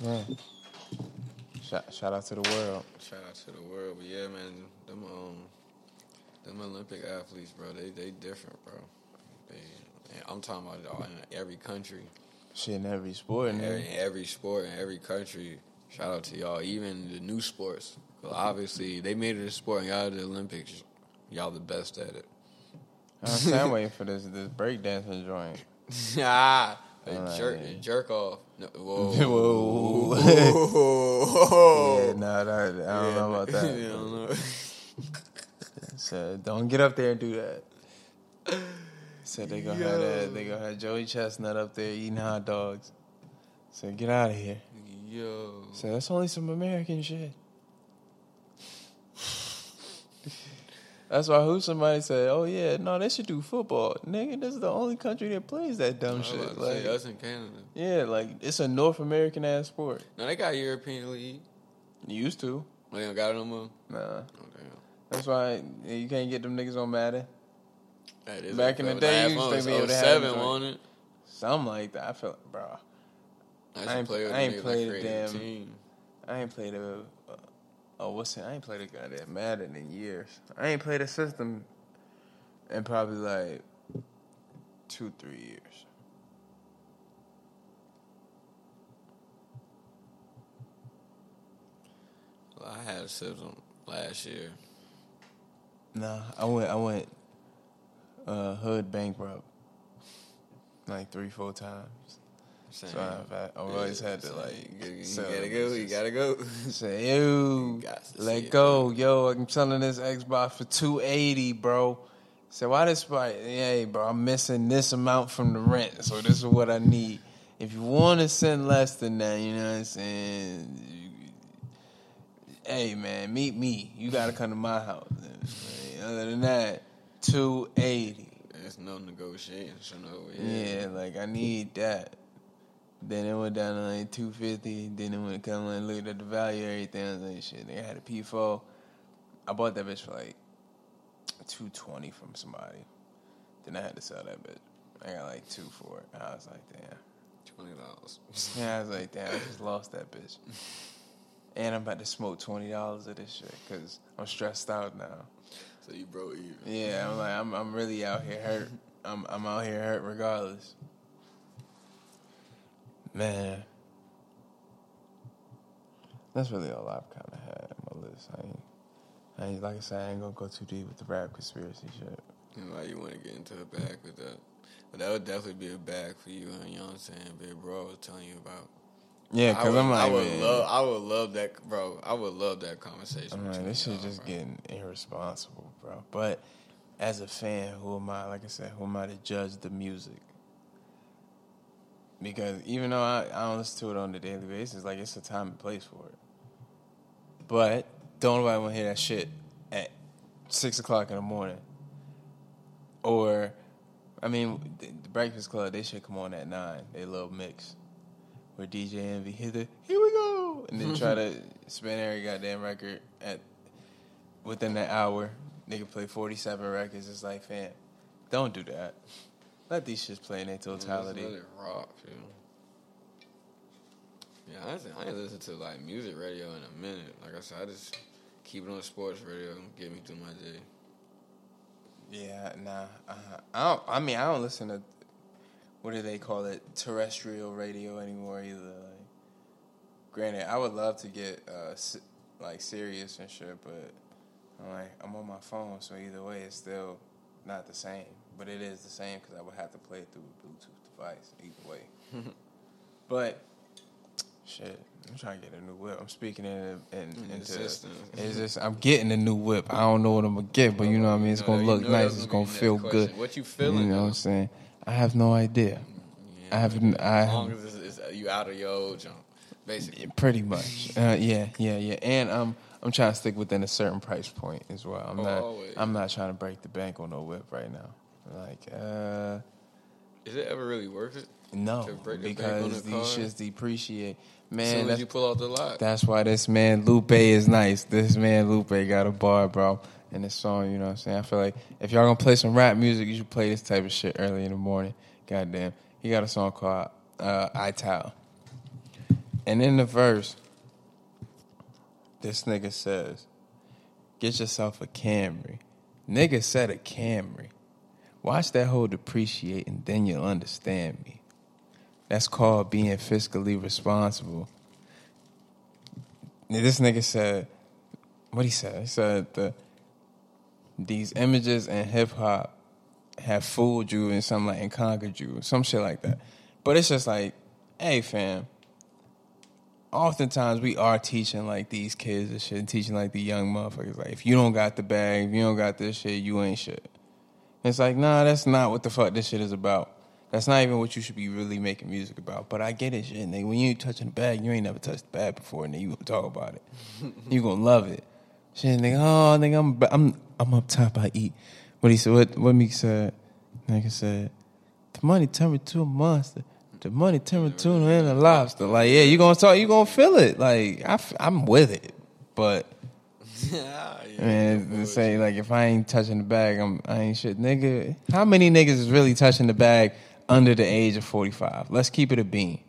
Yeah. Shout, shout out to the world. Shout out to the world, but yeah, man, them um, them Olympic athletes, bro, they they different, bro. I'm talking about all in every country, Shit in every sport, in every, every sport, in every country. Shout out to y'all, even the new sports. 'Cause obviously, they made it a sport, and y'all the Olympics. Y'all the best at it. I'm <laughs> waiting for this this breakdancing joint. <laughs> ah, a Alright. jerk, a jerk off. No, whoa, <laughs> Whoa. Whoa. Yeah, nah, that, I don't know about that. Yeah, I don't know. Said, don't get up there and do that. Said they gonna have that. They gonna have Joey Chestnut up there eating hot dogs. Said, get out of here. Yo, Said, that's only some American shit. That's why who somebody said, "Oh yeah, no, they should do football." Nigga, this is the only country that plays that dumb shit. Like, us in Canada. yeah, like it's a North American ass sport. No, they got European League. Used to, They don't got it no more. nah. Oh, damn. That's why you can't get them niggas on Madden. Back in the day, you used to be able to have 07, them it? Something like that. I feel, like, bro. I, I ain't- play I ain't played like a damn- team. I ain't played a. Uh, oh, what's it? I ain't played a goddamn Madden in years. I ain't played a system in probably like two, three years. Well, I had a system last year. Nah, I went. I went. Uh, hood bankrupt. Like three, four times. Same. So I've, had- I've always had to same. like. You, gotta go. You gotta go. <laughs> Say, yo, let it, go, yo. I'm selling this Xbox for two eighty, bro. Say, why this price? Hey, bro, I'm missing this amount from the rent, so this is what I need. If you want to send less than that, you know what I'm saying. hey, man, meet me. You gotta come to my house. Other than that, two eighty. There's no negotiation over Yeah, here. like I need that. Then it went down to like two fifty. Then it went come and looked at the value of everything. I was like, shit, they had a P four. I bought that bitch for like two twenty from somebody. Then I had to sell that bitch. I got like two for it. I was like, damn. Twenty dollars. Yeah, I was like, damn, I just lost that bitch. <laughs> And I'm about to smoke twenty dollars of this shit because I'm stressed out now. So you broke even. Yeah, I'm like, I'm, I'm really out here hurt. <laughs> I'm, I'm out here hurt regardless. Man, that's really all I've kind of had on my list. I ain't, I ain't, like I said, I ain't gonna go too deep with the rap conspiracy shit. You know, why you want to get into a bag with that. But that would definitely be a bag for you, and you know what I'm saying? Big bro I was telling you about. Yeah, because I'm like, I would man, love, I would love that, bro. I would love that conversation. I'm like, this shit y'all, just bro. getting irresponsible, bro. But as a fan, who am I? Like I said, who am I to judge the music? Because even though I, I don't listen to it on a daily basis, like it's a time and place for it. But don't nobody want to hear that shit at six o'clock in the morning. Or, I mean, the, the Breakfast Club they should come on at nine. They little mix where DJ Envy hit the here we go, and then try to spin every goddamn record at within that hour. Nigga play forty seven records. It's like, fam, don't do that. Let these shits play in their totality. Just let it rock, you know. Yeah, I ain't listen to like music radio in a minute. Like I said, I just keep it on sports radio get me through my day. Yeah, nah. Uh, I don't. I mean, I don't listen to what do they call it, terrestrial radio anymore either. Like, granted, I would love to get uh, like Sirius and shit, but I'm like I'm on my phone, so either way, it's still not the same. But it is the same because I would have to play it through a Bluetooth device either way. <laughs> but shit, I'm trying to get a new whip. I'm speaking in, in In into system. it's just I'm getting a new whip. I don't know what I'm gonna get, but you know what I mean. It's gonna look nice. It's gonna gonna feel good. What you feeling, You know what? I'm saying? I have no idea. Yeah, I haven't- I- as long as it's, it's, you out of your old jump, basically. Pretty much. Uh, yeah, yeah, yeah. And um, I'm trying to stick within a certain price point as well. I'm Oh, not. always. I'm not trying to break the bank on no whip right now. Like, uh, Is it ever really worth it? no, To break the bank on because the these shits depreciate. as Man, soon as you pull out the lot. that's why this man Lupe is nice. This man Lupe got a bar, bro. In this song, you know what I'm saying? I feel like if y'all gonna play some rap music, you should play this type of shit early in the morning. Goddamn. He got a song called uh, I Towel. And in the verse, this nigga says, Get yourself a Camry. Nigga said a Camry. Watch that whole depreciate and then you'll understand me. That's called being fiscally responsible. Now, This nigga said, what he said? He said the these images in hip hop have fooled you and something like and conquered you, some shit like that. But it's just like, hey fam, oftentimes we are teaching like these kids and shit, teaching like the young motherfuckers. Like, if you don't got the bag, if you don't got this shit, you ain't shit. It's like, nah, that's not what the fuck this shit is about. That's not even what you should be really making music about. But I get it, shit, nigga. When you touching the bag, you ain't never touched the bag before, and then you gonna talk about it. <laughs> you gonna love it. Shit, nigga, oh, nigga, I'm I'm I'm up top. I eat. What he said? What what Meek said? Nigga said, the money turned me to a monster. The money turned me to a lobster. Like, yeah, you gonna talk, you gonna feel it. Like, I, am with it, but <laughs> yeah, man, to say like if I ain't touching the bag, I'm I ain't shit, nigga. How many niggas is really touching the bag under the age of forty five? Let's keep it a bean.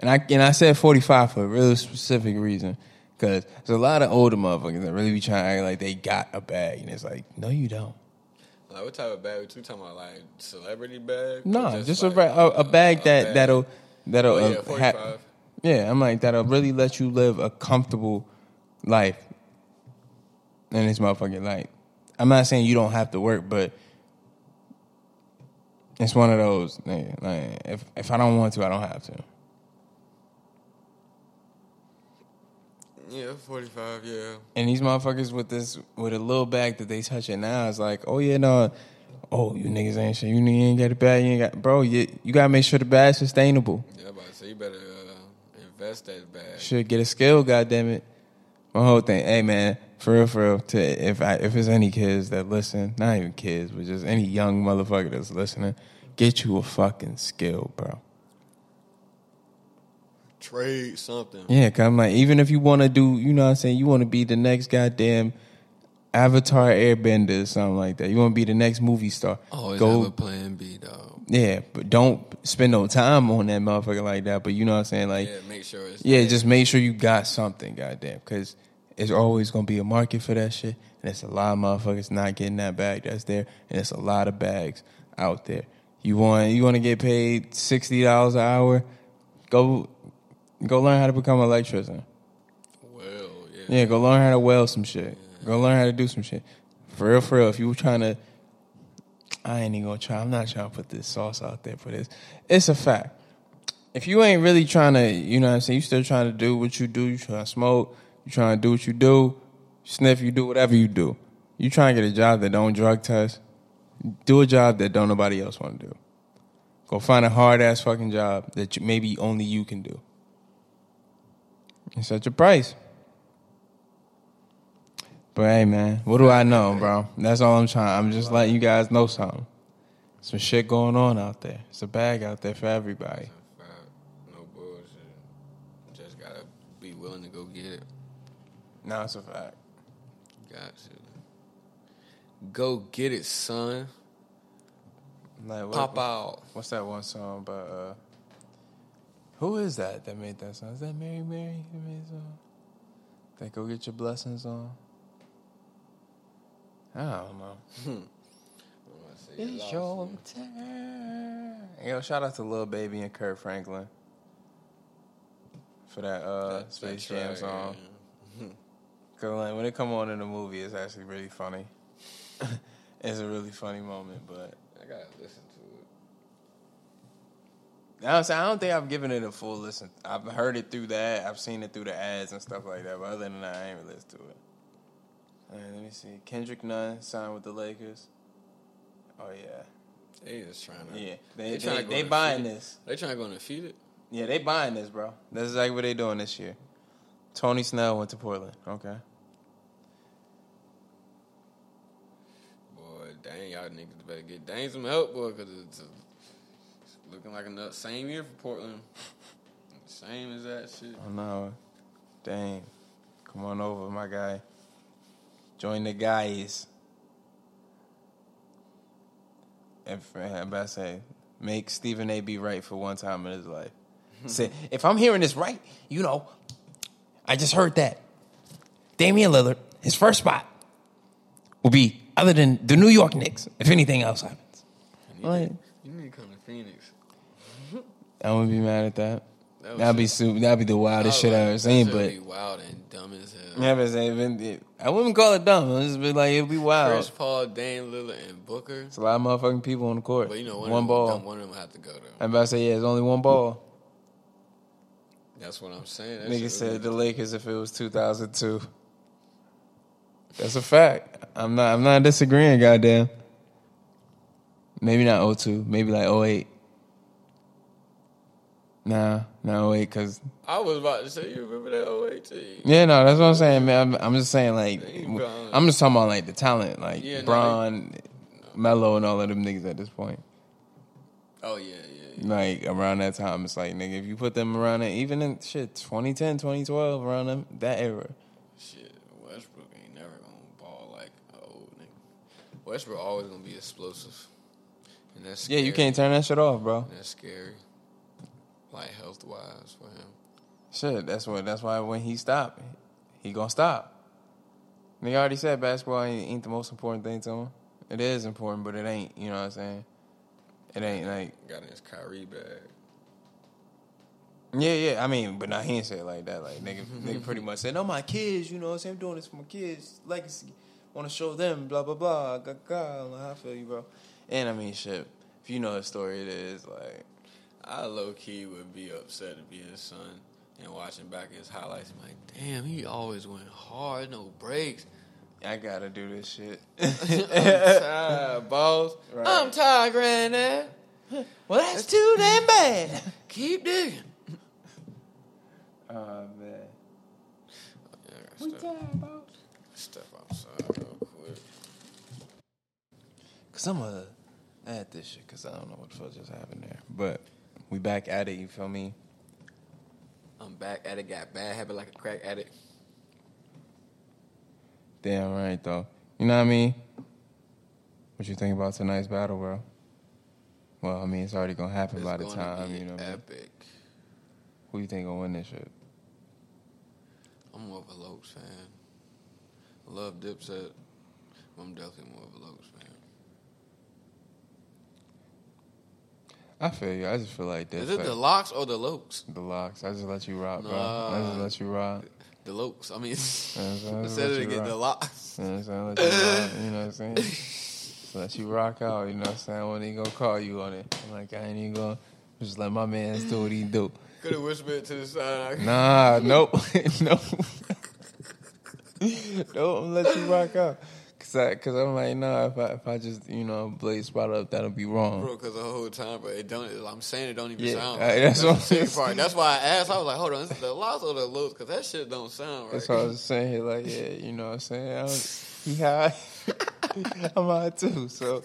And I and I said forty five for a really specific reason. Cause there's a lot of older motherfuckers that really be trying like they got a bag, and it's like, no, you don't. Like what type of bag? What you talking about? Like celebrity bag? No, Or just, like, a, a, a bag a that bag? that'll that'll Oh, yeah, uh, ha- yeah. I'm like that'll really let you live a comfortable life in this motherfucking life. I'm not saying you don't have to work, but it's one of those. Like if if I don't want to, I don't have to. Yeah, forty five. Yeah. And these motherfuckers with this with a little bag that they touching now is like, oh yeah, no, oh you niggas ain't shit. You ain't got a bag. You ain't got, bro. You you gotta make sure the bag's sustainable. Yeah, to say you better uh, invest that bag. Should get a skill, goddamn it. My whole thing, hey man, for real, for real. To if I if there's any kids that listen, not even kids, but just any young motherfucker that's listening, get you a fucking skill, bro. Trade something. Yeah, cause I'm like, even if you want to do, you know what I'm saying, you want to be the next goddamn Avatar Airbender or something like that. You want to be the next movie star. Always Go, have a plan B, dog. yeah, but don't spend no time on that motherfucker like that. But you know what I'm saying, like, Yeah, make sure it's Yeah, there. just make sure you got something, goddamn, because it's always gonna be a market for that shit, and it's a lot of motherfuckers not getting that bag that's there, and it's a lot of bags out there. You want you want to get paid sixty dollars an hour? Go go learn how to become an electrician. well, yeah. Yeah, go learn how to weld some shit. Go learn how to do some shit. For real, for real. If you were trying to, I ain't even gonna try. I'm not trying to put this sauce out there for this. It's a fact. If you ain't really trying to, you know what I'm saying, you still trying to do what you do, you trying to smoke, you trying to do what you do, sniff, you do whatever you do. You trying to get a job that don't drug test, do a job that don't nobody else want to do. Go find a hard ass fucking job that you, maybe only you can do. And set your price. But hey, man, what do I know, bro? That's all I'm trying. I'm just letting you guys know something. Some shit going on out there. It's a bag out there for everybody. No bullshit. Just gotta be willing to go get it. No, it's a fact. Got to. Go get it, son. Like, what, Pop out. What's that one song by? Uh, who is that that made that song? Is that Mary Mary that made that song? That go get your blessings on. I don't know. It's your time. Yo, shout out to Lil Baby and Kirk Franklin for that uh That- Space Jam track, song. <laughs> yeah. Cause like when it come on in the movie, it's actually really funny. <laughs> <laughs> it's a really funny moment, but I gotta listen to it. I don't, think I've given it a full listen. I've heard it through that. I've seen it through the ads and stuff like that. But other than that, I ain't really listened to it. All right, let me see. Kendrick Nunn signed with the Lakers. Oh yeah, They just trying to. yeah. They They they, tryna go they buying feed this. They trying to go undefeated. Yeah, they buying this, bro. That's exactly what they doing this year. Tony Snell went to Portland. Okay. Boy, dang, y'all niggas better get dang some help, boy, because it's, it's looking like another same year for Portland. Same as that shit. Oh no, dang. Come on over, my guy. Join the guys. And I'm about to say, make Stephen A. be right for one time in his life. <laughs> Say, if I'm hearing this right, you know, I just heard that Damian Lillard, his first spot will be other than the New York Knicks. If anything else happens, You Like- you need to come to Phoenix. I wouldn't be mad at that. that that'd be super, that'd be the wildest shit I've ever seen. But be wild and dumb as hell. Even, I wouldn't call it dumb. It'd just be like it'd be wild. Chris Paul, Dame Lillard, and Booker. It's a lot of motherfucking people on the court. But you know, one, one ball. One of them have to go though. I'm about to say, yeah, it's only one ball. That's what I'm saying. That Nigga said the Lakers if it was 2002. That's a fact. I'm not. I'm not disagreeing. Goddamn. Maybe not 02. Maybe like 08. Nah, no wait, cause I was about to say, you remember that 08 team? yeah, no, that's what I'm saying, man. I'm, I'm just saying, like, They ain't gone. I'm just talking about like the talent, like Yeah, no, Bron, Melo, and all of them niggas at this point. Oh, yeah, yeah. yeah. Like around that time, it's like nigga, if you put them around it, even in shit 2010, 2012, around them, that era. Shit, Westbrook ain't never gonna ball like a old nigga. Westbrook always gonna be explosive. And that's Yeah, you can't turn that shit off, bro. That's scary. Like health wise for him. Shit, that's what. That's why when he stop, he gonna stop. Nigga already said basketball ain't, ain't the most important thing to him. It is important, but it ain't. You know what I'm saying? It ain't like Got in his Kyrie bag. yeah, yeah. I mean, but now he ain't say it like that. Like nigga, <laughs> nigga pretty much said, "No, my kids. You know what I'm saying? I'm doing this for my kids, legacy. Want to show them, blah blah blah. God, God, I feel you, bro. And I mean, shit. If you know the story, it is like I low key would be upset to be his son and watching back his highlights. I'm like, damn, he always went hard, no breaks. I gotta do this shit. <laughs> <laughs> I'm tired, boss. Right. I'm tired, granddad. <laughs> well, that's too damn bad. Keep digging. Oh man. Yeah, I gotta step, step outside real quick. Cause I'm gonna add this shit because I don't know what the fuck just happened there. But we back at it. You feel me? I'm back at it. Got bad habit like a crack addict. Damn right though. You know what I mean? What you think about tonight's battle, bro? Well, I mean, it's already gonna happen It's by the time. You know, what I mean? epic. who you think gonna win this shit? I'm more of a Lokes fan. Love Dipset. I'm definitely more of a Lokes fan. I feel you. I just feel like this. Is it like, the Lox or the Lokes? the Lox? I just let you rock, bro. I just let you rock. The Lokes. I mean, <laughs> I said it again. The Lox. You know what I'm saying? Let you rock, you know what I'm <laughs> saying? Let you rock out, you know what I'm saying? When he gonna call you on it. I'm like, I ain't even gonna just let my man do what he do. Could have whispered to the side. Nah, nope. <laughs> nope. nope, I'm let you rock out. Cause, I, Cause I'm like, nah, if I, if I just, you know, blaze spot up, that'll be wrong. Bro, because the whole time, but it don't. I'm saying it don't even Yeah, sound. Right. that's That's, what I'm <laughs> saying. part. That's why I asked. I was like, hold on, is the Lox or the Lokes? Because that shit don't sound right. That's why I was saying here, like, yeah, you know what I'm saying? I don't, he high. <laughs> I'm high too, so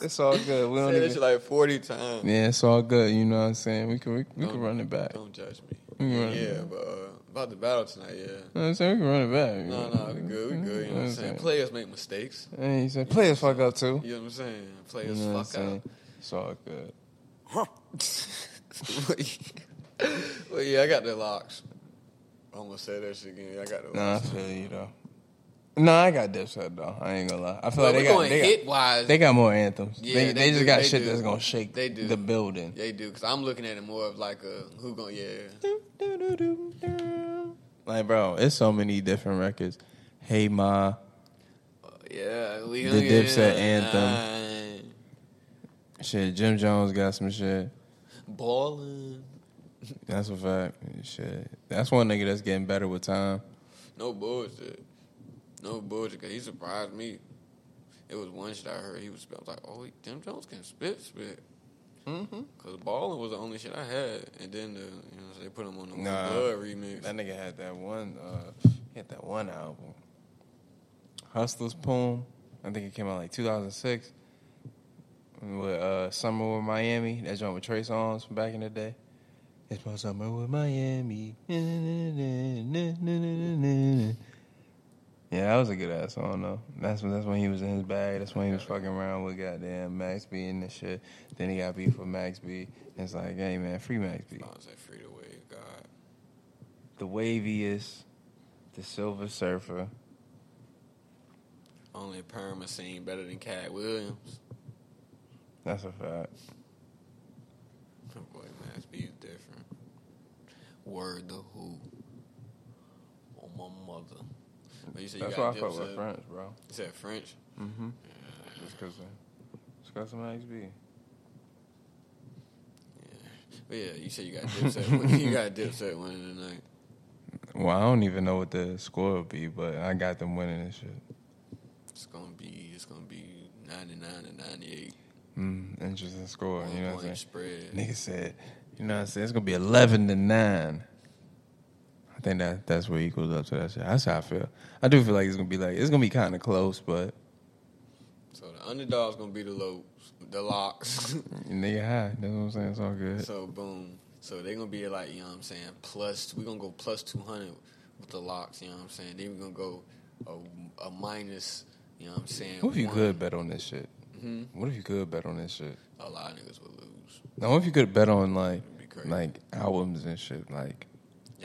it's all good. We don't even, shit like 40 times. yeah, it's all good, you know what I'm saying? We can, we, we can run it back. Don't judge me. We can run it Yeah, but uh, about the battle tonight, yeah. You I'm saying? We can run it back. No, no, we good, we good. You know what I'm saying? Players make mistakes. And he said, players fuck up too. You know what I'm saying? You Players know fuck saying? up. It's all good. <laughs> well, yeah, I got the Lox. I'm gonna say that shit again. I got the Nah, I feel you though. No, I got Dipset though. I ain't gonna lie. I feel Well, like we they got, going they hit got wise. they got more anthems. Yeah, they, they they, just do, got they shit do. that's gonna shake They do. the building. They do, because I'm looking at it more of like a who gonna yeah. Like, bro, it's so many different records. Hey Ma, Yeah, we The gonna get Dipset it. anthem. shit. Jim Jones got some shit. Ballin'. That's a fact. Shit, that's one nigga that's getting better with time. No bullshit. No bullshit, because he surprised me. It was one shit I heard he was spit. I was like, oh, Tim Jones can spit, spit. Mm-hmm. Because Ballin' was the only shit I had. And then the, you know, they put him on the Nah. Blood remix. That nigga had that one. Uh, he had that one album, Hustler's Poem. I think it came out like 2006. With uh, Summer with Miami. That joint with Trey Songz from back in the day. It's my summer with Miami. Yeah, that was a good ass song though. That's when that's when he was in his bag. That's when he was fucking around with goddamn Max B and this shit. Then he got beef with Max B. And it's like, hey man, free Max B. I was like, free the wave, God. The waviest, the Silver Surfer. Only Perma seen better than Katt Williams. That's a fact. Oh boy, Max B is different. Word the who. On my mother. But you said you That's why I got fuck with Dipset. French, bro. You said French? Mm-hmm. Just cause, of, just cause of Max B. But yeah, you said you got Dipset. you got Dipset winning tonight. Well, I don't even know what the score will be, but I got them winning this shit. It's gonna be it's gonna be ninety nine and ninety eight. Mm, interesting score. You know what I'm saying? spread. Nigga said, You know what I'm saying? It's gonna be eleven to nine. Think that that's what equals up to that shit. That's how I feel. I do feel like it's gonna be like it's gonna be kind of close, but So the underdog's gonna be the lows, the Lox. <laughs> nigga high. That's what I'm saying. It's all good. so boom. So they're gonna be like, you know what I'm saying, plus we're gonna go plus two hundred with the locks, you know what I'm saying? Then we're gonna go a, a minus, you know what I'm saying? What if you one. could bet on this shit? Mhm. What if you could bet on this shit? A lot of niggas would lose. Now, what if you could bet on like It'd be crazy. like albums and shit? Like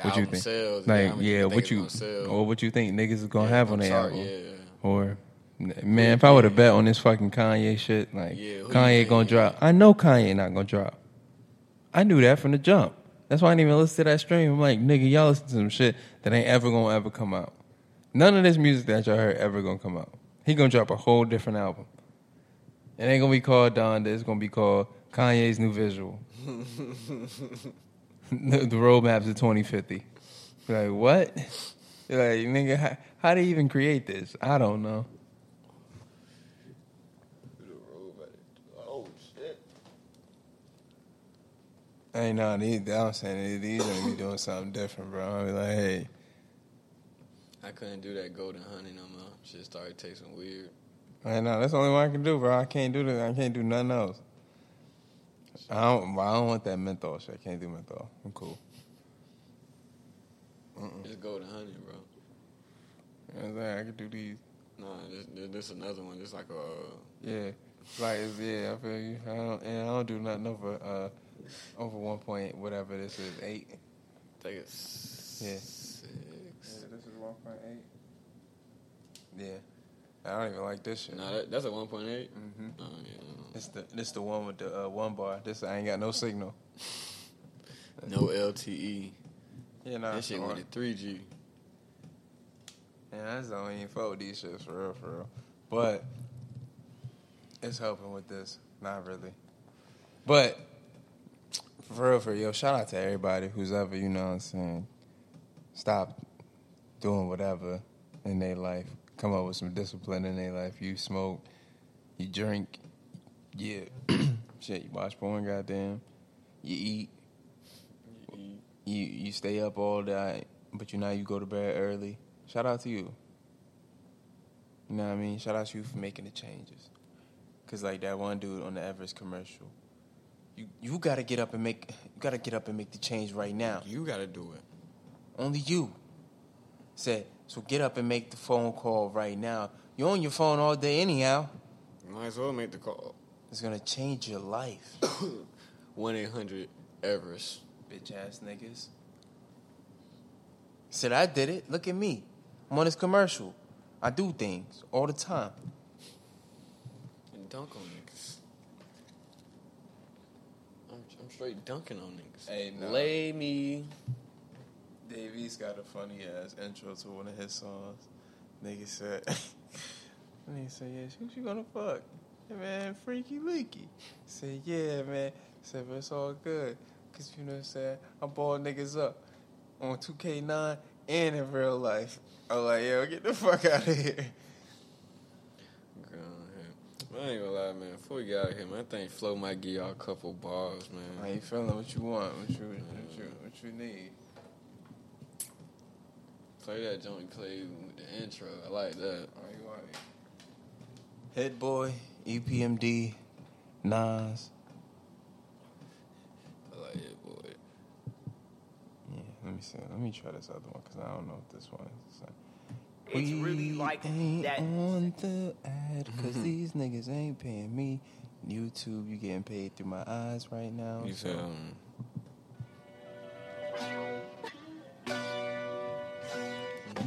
what you think? Sales, like yeah, what you or what you think niggas is gonna Yeah, have on their album? Yeah. Or man, if I would have bet on this fucking Kanye shit, like Yeah, Kanye gonna drop. I know Kanye not gonna drop. I knew that from the jump. That's why I didn't even listen to that stream. I'm like, nigga, y'all listen to some shit that ain't ever gonna ever come out. None of this music that y'all heard ever gonna come out. He gonna drop a whole different album. It ain't gonna be called Donda. It's gonna be called Kanye's New Visual. <laughs> <laughs> the, the roadmap to 2050. Like what? Like nigga, how, how do you even create this? I don't know. Oh shit. Ain't no, these, I'm saying these ain't be doing something different, bro. I be like, hey, I couldn't do that golden honey no more. Shit started tasting weird. I know that's the only one I can do, bro. I can't do that. I can't do nothing else. I don't. I don't want that menthol shit. I can't do menthol. I'm cool. It's golden honey, bro. You know what I'm saying? I can do these. Nah, this, this, this another one. Just like a uh, Yeah, like it's, yeah. I feel you. I don't. And I don't do nothing over uh over one point whatever this is eight. I think it's Yeah. six. Yeah, this is one point eight. Yeah, I don't even like this shit. Nah, that, that's a one point eight. Mm-hmm. Oh yeah. This the this the one with the uh, one bar. This I ain't got no signal. <laughs> No LTE. Yeah, nah, that shit went to three G. Yeah, I just don't even fuck with these shits for real, for real. But it's helping with this. Not really. But for real, for real, yo, shout out to everybody who's ever, you know what I'm saying, stop doing whatever in their life. Come up with some discipline in their life. You smoke, you drink, yeah, <clears throat> shit, you watch porn, goddamn. You eat, you you stay up all day, but you now you go to bed early. Shout out to you. You know what I mean? Shout out to you for making the changes. Cause like that one dude on the Everest commercial, you you gotta get up and make you gotta get up and make the change right now. You got to do it. Only you said so. Get up and make the phone call right now. You're on your phone all day anyhow. Might as well make the call. It's gonna change your life, <coughs> One eight hundred Everest. bitch ass niggas. Said I did it. Look at me. I'm on this commercial. I do things all the time. And dunk on niggas. I'm, I'm straight dunking on niggas. Hey, no. Lay me. Dave East got a funny ass intro to one of his songs. Nigga said, <laughs> nigga said, yeah, who you gonna fuck? Yeah, man, freaky leaky. Said, yeah, man. Said, but it's all good. Cause you know what I'm saying? I ball niggas up on 2K9 and in real life. I'm like, yo, get the fuck out of here. I ain't gonna lie, man. Before we get out of here, man, I think Flo might give y'all a couple bars, man. How you feeling? What you want? What you, what you, what you need? Play that joint, you play with the intro. I like that. How you want it? Hit Boy, EPMD, Nas. I like it, boy. Yeah, let me see. Let me try this other one because I don't know what this one is. It's really like ain't that. on the ad because these niggas ain't paying me. YouTube, you getting paid through my eyes right now. You so- feel um,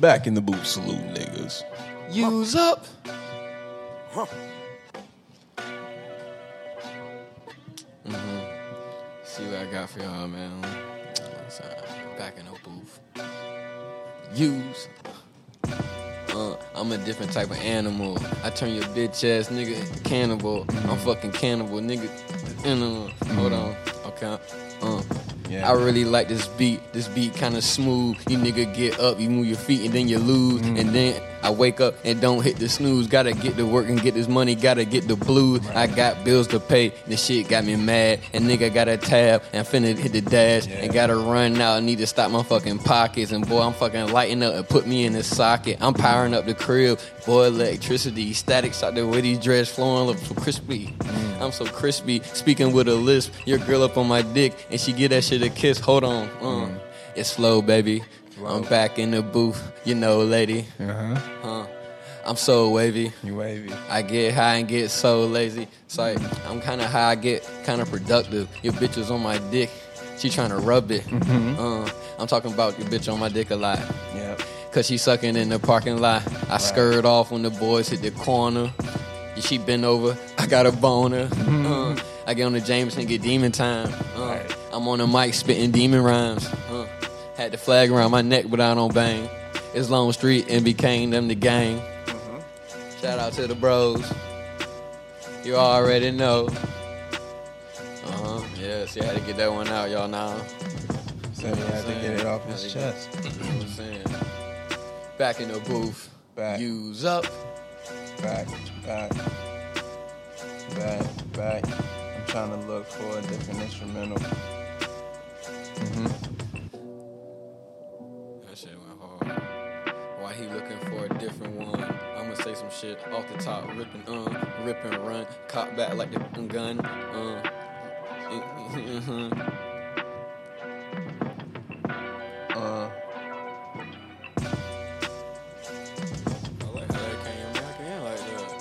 Back in the boot, salute niggas. Use up. Mm-hmm. See what I got for y'all, man. So, back in the booth. Use. Uh, I'm a different type of animal. I turn your bitch ass nigga cannibal. I'm fucking cannibal, nigga. Uh, hold on. Okay. Uh. Yeah. I really like this beat. This beat kind of smooth. You nigga get up, you move your feet, and then you lose, mm. and then I wake up and don't hit the snooze. Gotta get to work and get this money. Gotta get the blues. I got bills to pay. This shit got me mad. And nigga got a tab and finna hit the dash and gotta run now. I need to stop my fucking pockets. And boy, I'm fucking lighting up and put me in the socket. I'm powering up the crib. Boy, electricity, static shot there with these dreads flowing up so crispy. I'm so crispy. Speaking with a lisp. Your girl up on my dick and she get that shit a kiss. Hold on. Uh. It's slow, baby. I'm back in the booth. You know, lady. Uh-huh. Huh. I'm so wavy. You wavy. I get high and get so lazy. It's like I'm kind of high, I get kind of productive. Your bitch was on my dick. She trying to rub it. Uh, I'm talking about your bitch on my dick a lot. Yep. Cause she sucking in the parking lot. I scurred off when the boys hit the corner. She bent over. I got a boner. Uh, I get on the James and get demon time. Uh, Right. I'm on the mic spitting demon rhymes. Uh, had the flag around my neck, but I don't bang. It's Long Street and became them the gang. Shout out to the bros. You already know. Uh huh. Yes, you had to get that one out, y'all. Now. So he had to get it off his chest. You know what I'm saying? Back in the booth. Back. Use up. Back, back, back, back. I'm trying to look for a different instrumental. hmm shit off the top, ripping, uh, rip and run, cop back like the gun, uh. Uh, I like how that came back in like that.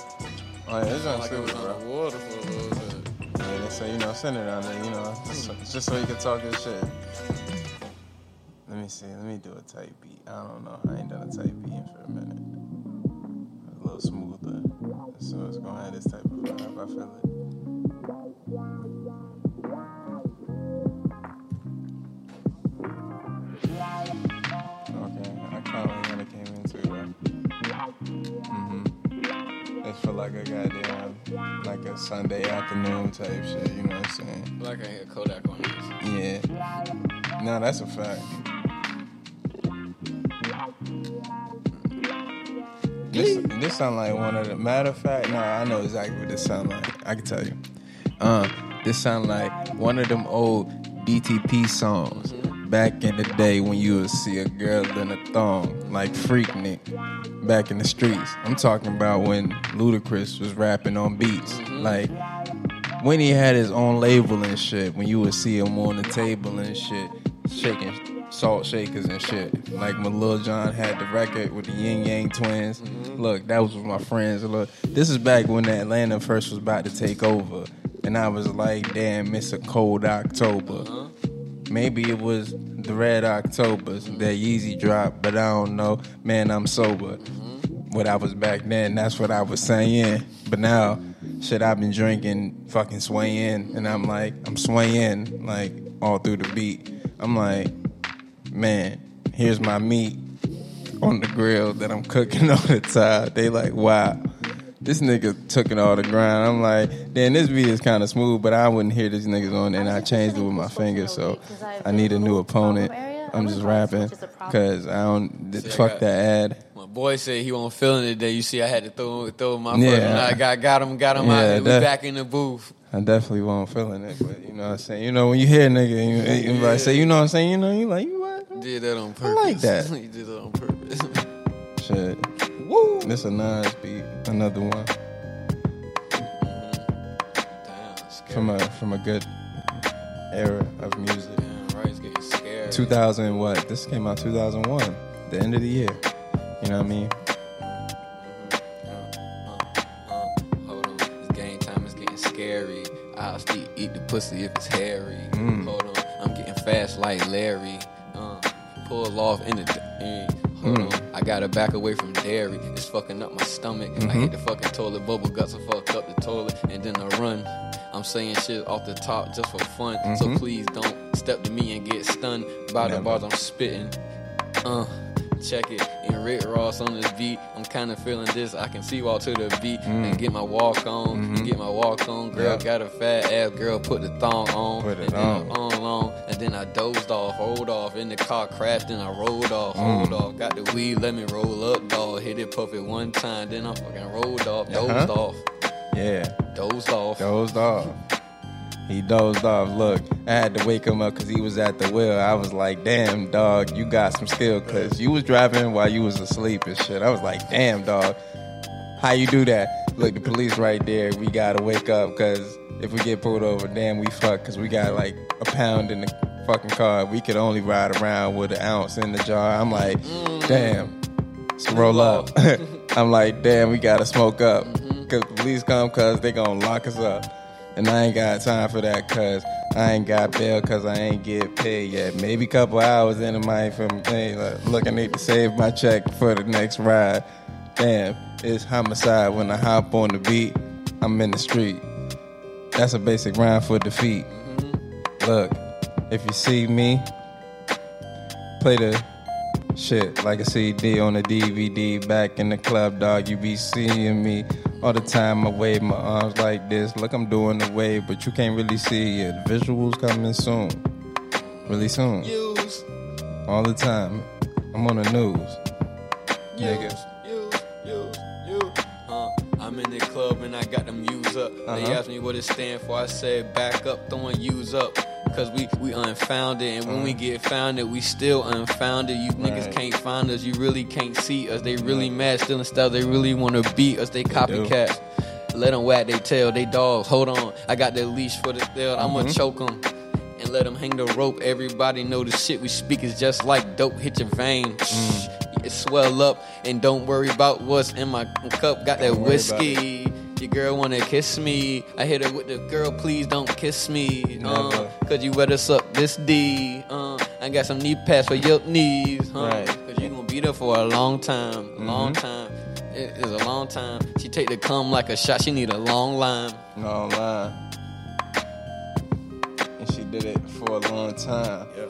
oh yeah, it's like it was bro. underwater for a little bit. Yeah, they say, you know, send it down there, you know, just, it's just so you can talk your shit. Let me see, let me do a tight beat. I don't know, I ain't done a tight beat in for a minute. A little smoother. So it's gonna have this type of vibe, I feel it. Okay, I kind of when it came into it. Mm-hmm. It's for like a goddamn, like a Sunday afternoon type shit, you know what I'm saying? Like I hear Kodak on this. Yeah. No, that's a fact. This, sound like one of the matter of fact. No, I know exactly what this sound like. I can tell you. Uh, this sound like one of them old DTP songs back in the day when you would see a girl in a thong, like Freaknik, back in the streets. I'm talking about when Ludacris was rapping on beats, like when he had his own label and shit, when you would see him on the table and shit, shaking salt shakers and shit. Like when Lil Jon had the record with the Ying Yang twins. Mm-hmm. Look, that was with my friends. Look, this is back when Atlanta first was about to take over. And I was like, damn, it's a cold October. Uh-huh. Maybe it was the Red Octobers, mm-hmm. that Yeezy drop, but I don't know. Man, I'm sober. Mm-hmm. What I was back then, that's what I was saying. But now, shit, I've been drinking, fucking swaying, and I'm like, I'm swaying, like, all through the beat. I'm like, man, here's my meat on the grill that I'm cooking <laughs> all the time. They like, wow. This nigga took it all the grind. I'm like, then this beat is kind of smooth, but I wouldn't hear these niggas on, and I changed it with my fingers, so I need a new opponent. I'm just rapping because I don't See, I fuck got- that ad. My boy said he wasn't feeling it today. You see, I had to throw throw my Yeah. yeah. I got got him, got him Yeah, out. We back in the booth. I definitely won't feeling it, but you know what I'm saying. You know when you hear a nigga, and you, you like say, you know what I'm saying. You know, you like you? Did that on purpose. I like that. <laughs> he did it on purpose. <laughs> Shit. Woo. This a Nas beat, another one Damn, scary. from a from a good era of music. Damn, right, it's getting scared. 2000 what? This came out 2001, the end of the year. You know what I mean? Uh, uh, uh, hold on, it's game time. It's getting scary. I'll still eat the pussy if it's hairy. Mm. Hold on, I'm getting fast like Larry. Pull off in the. Hold Mm. on, I gotta back away from dairy. It's fucking up my stomach. I Mm-hmm. hate the fucking toilet. Bubble guts will fuck up the toilet, and then I run. I'm saying shit off the top just for fun. So please don't step to me and get stunned by the Mm-hmm. Bars I'm spitting. Uh, check it. And Rick Ross on this beat. I'm kind of feeling this. I can see walk to the beat and get my walk on. And get my walk on. Girl Mm. Yeah. got a fat ass. Girl put the thong on. Put it and on. Then on, on. And then I dozed off, rolled off. In the car crashed and I rolled off, Mm. rolled off. Got the weed, let me roll up, dog. Hit it, puff it one time. Then I fucking rolled off, dozed Uh-huh. off, Yeah. dozed off. Dozed off. He dozed off. Look, I had to wake him up because he was at the wheel. I was like, damn, dog, you got some skill because you was driving while you was asleep and shit. I was like, damn, dog, how you do that? Look, the police right there. We got to wake up because if we get pulled over, damn, we fuck because we got like a pound in the fucking car. We could only ride around with an ounce in the jar. I'm like, mm. damn, let's roll up. <laughs> I'm like, damn, we got to smoke up mm-hmm. because police come because they going to lock us up. And I ain't got time for that cause I ain't got bail cause I ain't get paid yet. Maybe a couple hours in the mind from hey, like, look, I need to save my check for the next ride. Damn, it's homicide when I hop on the beat. I'm in the street. That's a basic rhyme for defeat. Mm-hmm. Look, if you see me, play the shit like a CD on a DVD. Back in the club, dog, you be seeing me all the time. I wave my arms like this. Look, I'm doing the wave, but you can't really see it. The Visuals coming soon, really soon, Use, all the time. I'm on the news. use, Nigga. use, use, use. Uh, I'm in the club and I got them use up. They Uh-huh. asked me what it stand for. I said back up, throwing use up. Cause we we unfounded, and when we get founded, we still unfounded. You niggas Uh-huh. Can't find us. You really can't see us. They really mad, stealing stuff. They really wanna beat us. They copycats. Let them wag they tail. They dogs. Hold on, I got the leash for the tail. I'ma Mm-hmm. choke them and let them hang the rope. Everybody know the shit we speak is just like dope. Hit your vein. Mm. It swell up and don't worry about what's in my cup. Got that Don't worry about whiskey. Your girl wanna kiss me. I hit her with the girl, please don't kiss me. Uh, Cause you better suck this D. Uh, I got some knee pads for your knees. Huh? Right. Mm-hmm. Cause you gonna be there for a long time. A long time. It is a long time. She take the cum like a shot. She need a long line. No line. And she did it for a long time. Yeah.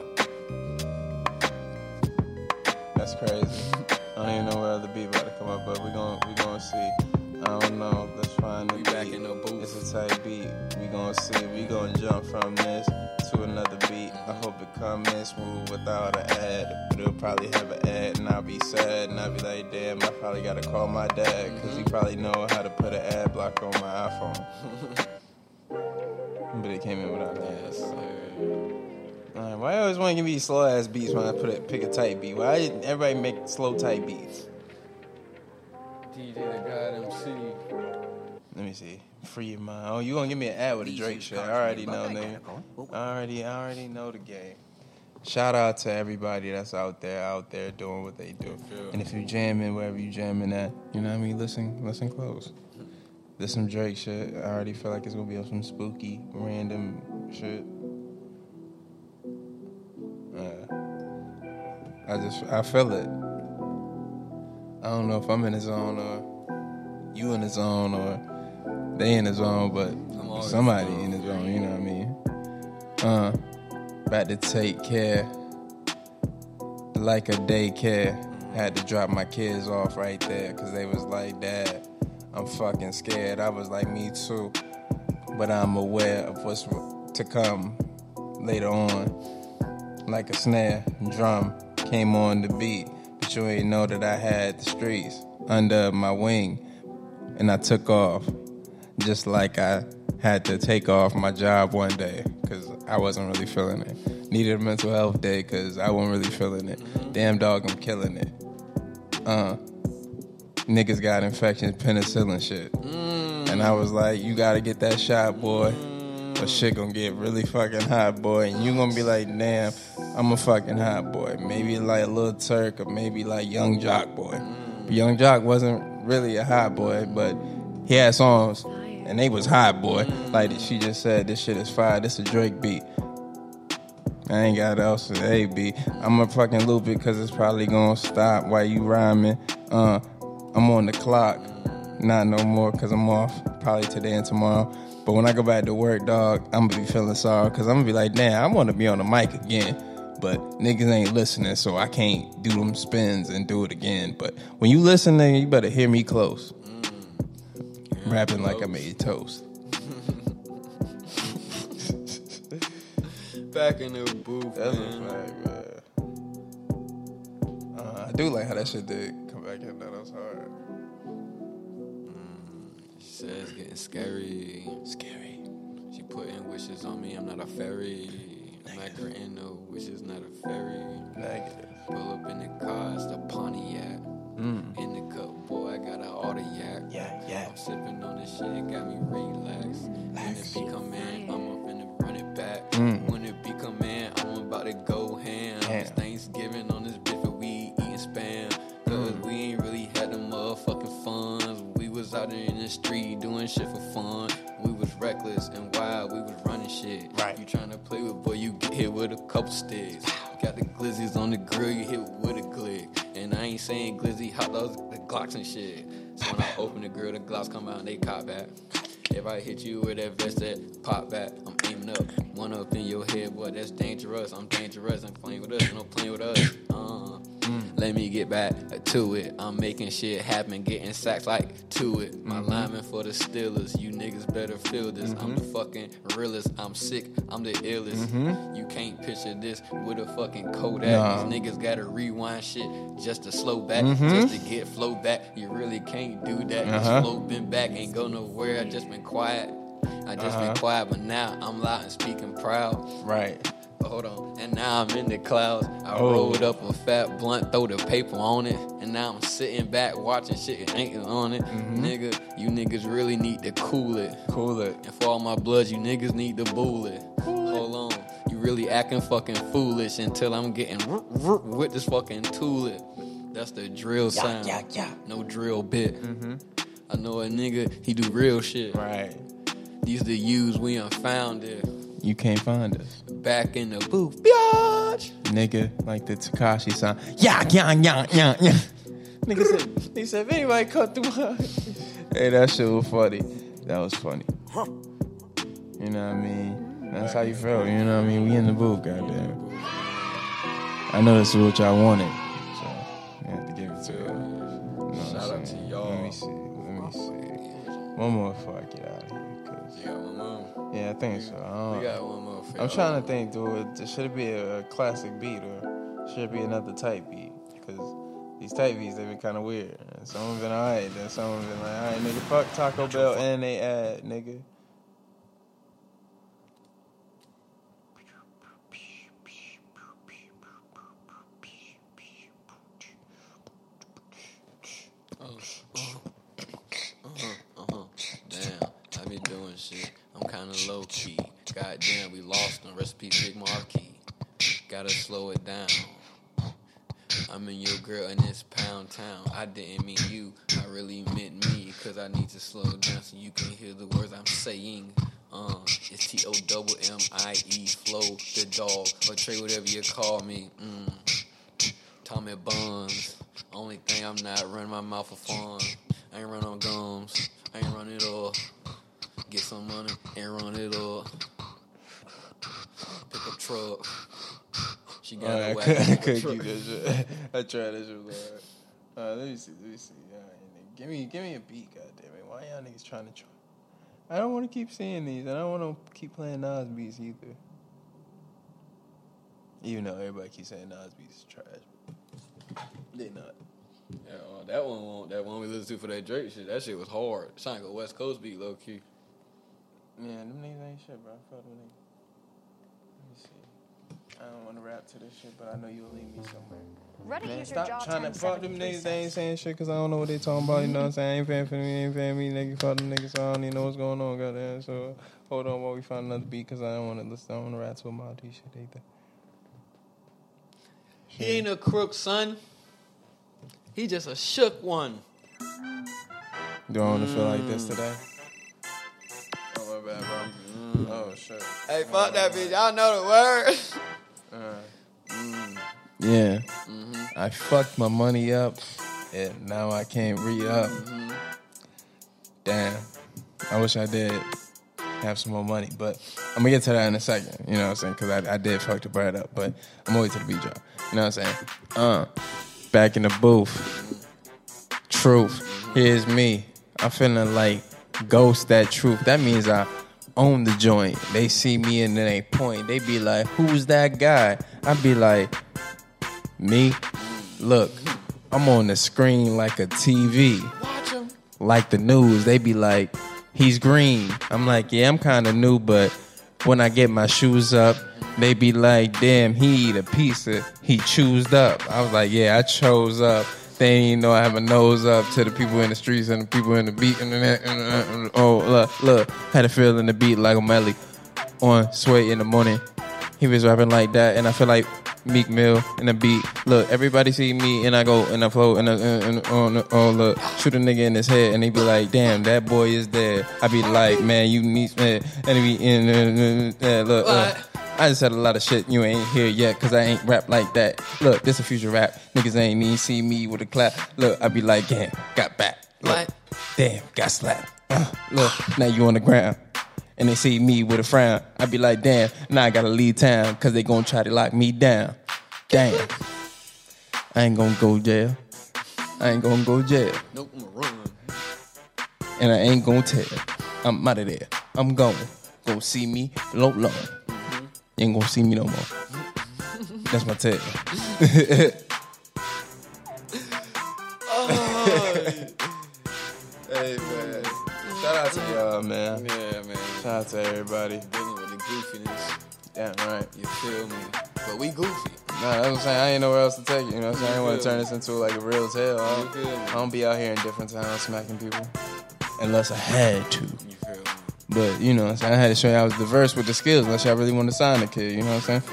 That's crazy. I don't even know where the beat about to come up, but we gon' we're gonna see. I don't know. Let's find the We beat. back in the booth. It's a tight beat. We gonna see. We gonna jump from this to another beat. I hope it comes in smooth without an ad. But it'll probably have an ad, and I'll be sad, and I'll be like, damn, I probably gotta call my dad, mm-hmm. because he probably know how to put an ad block on my iPhone. <laughs> but it came in without an ad. Why you always want to give me slow ass beats when I put it, pick a tight beat? Why everybody make slow tight beats? DJ the God MC. Let me see. Free your mind. Oh, you gonna give me an ad with a Drake shit? I already know, nigga. I already, I already know the game. Shout out to everybody that's out there, out there doing what they do. And if you jamming wherever you jamming at, you know what I mean. Listen, listen close. There's some Drake shit. I already feel like it's gonna be on some spooky, random shit. Uh, I just, I feel it. I don't know if I'm in the zone or you in the zone or they in the zone, but somebody in the the zone. You know what I mean? Uh, about to take care, like a daycare. Had to drop my kids off right there because they was like, "Dad, I'm fucking scared." I was like, "Me too," but I'm aware of what's to come later on. Like a snare, drum came on the beat, but you ain't know that I had the streets under my wing, and I took off just like I had to take off my job one day because I wasn't really feeling it. Needed a mental health day because I wasn't really feeling it. Damn dog, I'm killing it. Uh, niggas got infections, penicillin shit. And I was like, you gotta get that shot, boy. Or shit gonna get really fucking hot, boy. And you gonna be like, damn, I'm a fucking hot boy. Maybe like little Turk or maybe like Young Joc boy. But Young Joc wasn't really a hot boy, but he had songs and they was hot boy. Like she just said, this shit is fire. This a Drake beat. I ain't got else to A beat. I'ma fucking loop it cause it's probably gonna stop while you rhyming. Uh, I'm on the clock. Not no more cause I'm off probably today and tomorrow. But when I go back to work, dog, I'm gonna be feeling sorry cause I'm gonna be like, damn, I wanna be on the mic again. but niggas ain't listening, so I can't do them spins and do it again. But when you listen, nigga, you better hear me close. Rapping like I made toast. <laughs> Back in the booth, That's man. a fact, man. Uh, I do like how that shit did come back in. That was hard. She said it's getting scary. Scary. She putting wishes on me. I'm not a fairy. I'm not granting no wishes, not a fairy. Negative. Pull up in the car, it's the Pontiac. Mm. In the cup, boy, I got an Audiac. Yeah, yeah. I'm sipping on this shit, got me relaxed. Relax. Mm. When it become in, I'm up in the run it back. When it become in, I'm about to go ham. Ham. It's Thanksgiving was out there in the street doing shit for fun. We was reckless and wild, we was running shit. Right. You trying to play with, boy, you get hit with a couple sticks. Got the glizzies on the grill, you hit with a glick. And I ain't saying glizzy hot dogs, the Glocks and shit. So when I open the grill, the Glocks come out and they cop back. If I hit you with that vest that pop back, I'm aiming up. One up in your head, boy, that's dangerous. I'm dangerous. I'm playing with us, know, playing with us. Uh, Mm. Let me get back to it. I'm making shit happen, getting sacks like to it. My mm-hmm. lineman for the Steelers, you niggas better feel this. I'm the mm-hmm. fucking realest. I'm sick. I'm the illest. Mm-hmm. You can't picture this with a fucking Kodak. Nah. These niggas gotta rewind shit just to slow back, just to get flow back. You really can't do that. Uh-huh. Slow been back, ain't go nowhere. I just been quiet. I just been uh-huh. quiet, but now I'm loud and speaking proud. Right. But hold on, and now I'm in the clouds. I Oh. rolled up a fat blunt, throw the paper on it, and now I'm sitting back watching shit and ain't on it. Mm-hmm. Nigga, you niggas really need to cool it. Cool it. And for all my bloods, you niggas need to bull it. Hold on, you really acting fucking foolish until I'm getting root, root with this fucking tool it. That's the drill sound. yeah, yeah. No drill bit. I know a nigga, he do real shit. Right. These the U's we unfound it. You can't find us. Back in the booth. Biatch! Nigga, like the Tekashi sound. Yeah, yeah, yeah, yeah, yeah. Nigga said, he said, if anybody cut through hey, that shit was funny. That was funny. You know what I mean? That's how you felt. You know what I mean? We in the booth, goddamn. I know this is what y'all wanted, so I have to give it to you. You know Shout out to y'all. Let me see. Let me see. One more before yeah, I think so. I we got one more. I'm trying to think, dude. Should it be a, classic beat or should it be another type beat? Because these type beats they've been kind of weird. Some have been alright, then some have been like, alright, nigga, fuck Taco Bell and they ad, nigga. Uh-huh. Damn, I be doing shit. I'm kinda low key. Goddamn, we lost on recipe Big Marquee. Gotta slow it down. I'm in your girl in this pound town. I didn't mean you, I really meant me. Cause I need to slow down so you can hear the words I'm saying. Uh, it's T O double M I E flow the dog or Trey whatever you call me. Mm. Tommy Buns. Only thing I'm not running my mouth for fun. I ain't run on gums. I ain't run it all. Get some money and run it all. Pick up truck. She got Alright, a I whack. could, I pick up could truck. keep that shit. <laughs> I tried that shit. was alright. Uh, let me see. Let me see. Alright, give me, give me a beat, goddamn it. Why y'all niggas trying to try? I don't want to keep seeing these. And I don't want to keep playing Nas beats either. Even though everybody keeps saying Nas beats is trash. They not. Yeah, uh, that one, won't- that one we listened to for that Drake shit. That shit was hard. Sound like a West Coast beat, low key. Man, them niggas ain't shit, bro. I fuck them niggas. Let me see. I don't want to rap to this shit, but I know you'll leave me somewhere. Ready Man, use your stop trying to fuck them niggas. They ain't saying shit because I don't know what they talking about. You know what I'm saying? I ain't paying for me. Ain't paying me. Nigga, fuck them niggas. So I don't even know what's going on, goddamn. So hold on while we find another beat because I don't want to listen. I don't want to rap to a Maltese shit either. He ain't a crook, son. He just a shook one. Do I want to feel like this mm. today? Oh, shit. Hey, fuck that bitch. Y'all know the word. <laughs> Yeah. I fucked my money up and now I can't re up. Damn. I wish I did. have some more money. But I'm gonna get to that in a second. You know what I'm saying? Because I, I did fuck the bread up, but I'm gonna to the beat drop. You know what I'm saying? Uh, back in the booth. Truth. Here's me. I'm feeling like ghost that truth. That means I own the joint. They see me and then they point. They be like, "Who's that guy?" I be like, "Me." Look, I'm on the screen like a TV like the news, they be like, he's green. I'm like, yeah, I'm kind of new, but when I get my shoes up, they be like, damn, he eat a pizza. He choosed up. I was like, yeah, I chose up. Ain't even know I have a nose up to the people in the streets and the people in the beat. And, and, and, oh, look, look, had a feel in the beat like O'Malley on Sway in the morning. He was rapping like that, and I feel like Meek Mill in the beat. Look, everybody see me, and I go and I flow and I, and, and oh, oh look, shoot a nigga in his head, and they be like, damn, that boy is dead. I be like, man, you need, man, and he be in, uh, uh, uh, look. Uh, I just said a lot of shit you ain't hear yet, cause I ain't rap like that. Look, this a future rap. Niggas ain't even see me with a clap. Look, I be like, damn, got back. Look, What? damn, got slapped. Uh, look, now you on the ground. And they see me with a frown. I be like, damn, now I gotta leave town, cause they gonna try to lock me down. Damn. I ain't gonna go jail. I ain't gonna go jail. Nope, I'm gonna run. And I ain't gonna tell. I'm out of there. I'm gone. Gonna see me low low. You ain't gonna see me no more. That's my tell. hey man. Shout out to y'all, man. Yeah, man. Shout out to everybody. Dealing with the goofiness. Damn right. You feel me? But we goofy. Nah, that's what I'm saying. I ain't nowhere else to take it. You know what I'm saying? I ain't want to turn this into like a real tale. I You feel me? don't, I don't be out here in different towns smacking people. Unless I had to. You feel me? But, you know I'm saying? I had to show you I was diverse with the skills unless y'all really want to sign a kid. You know what I'm saying?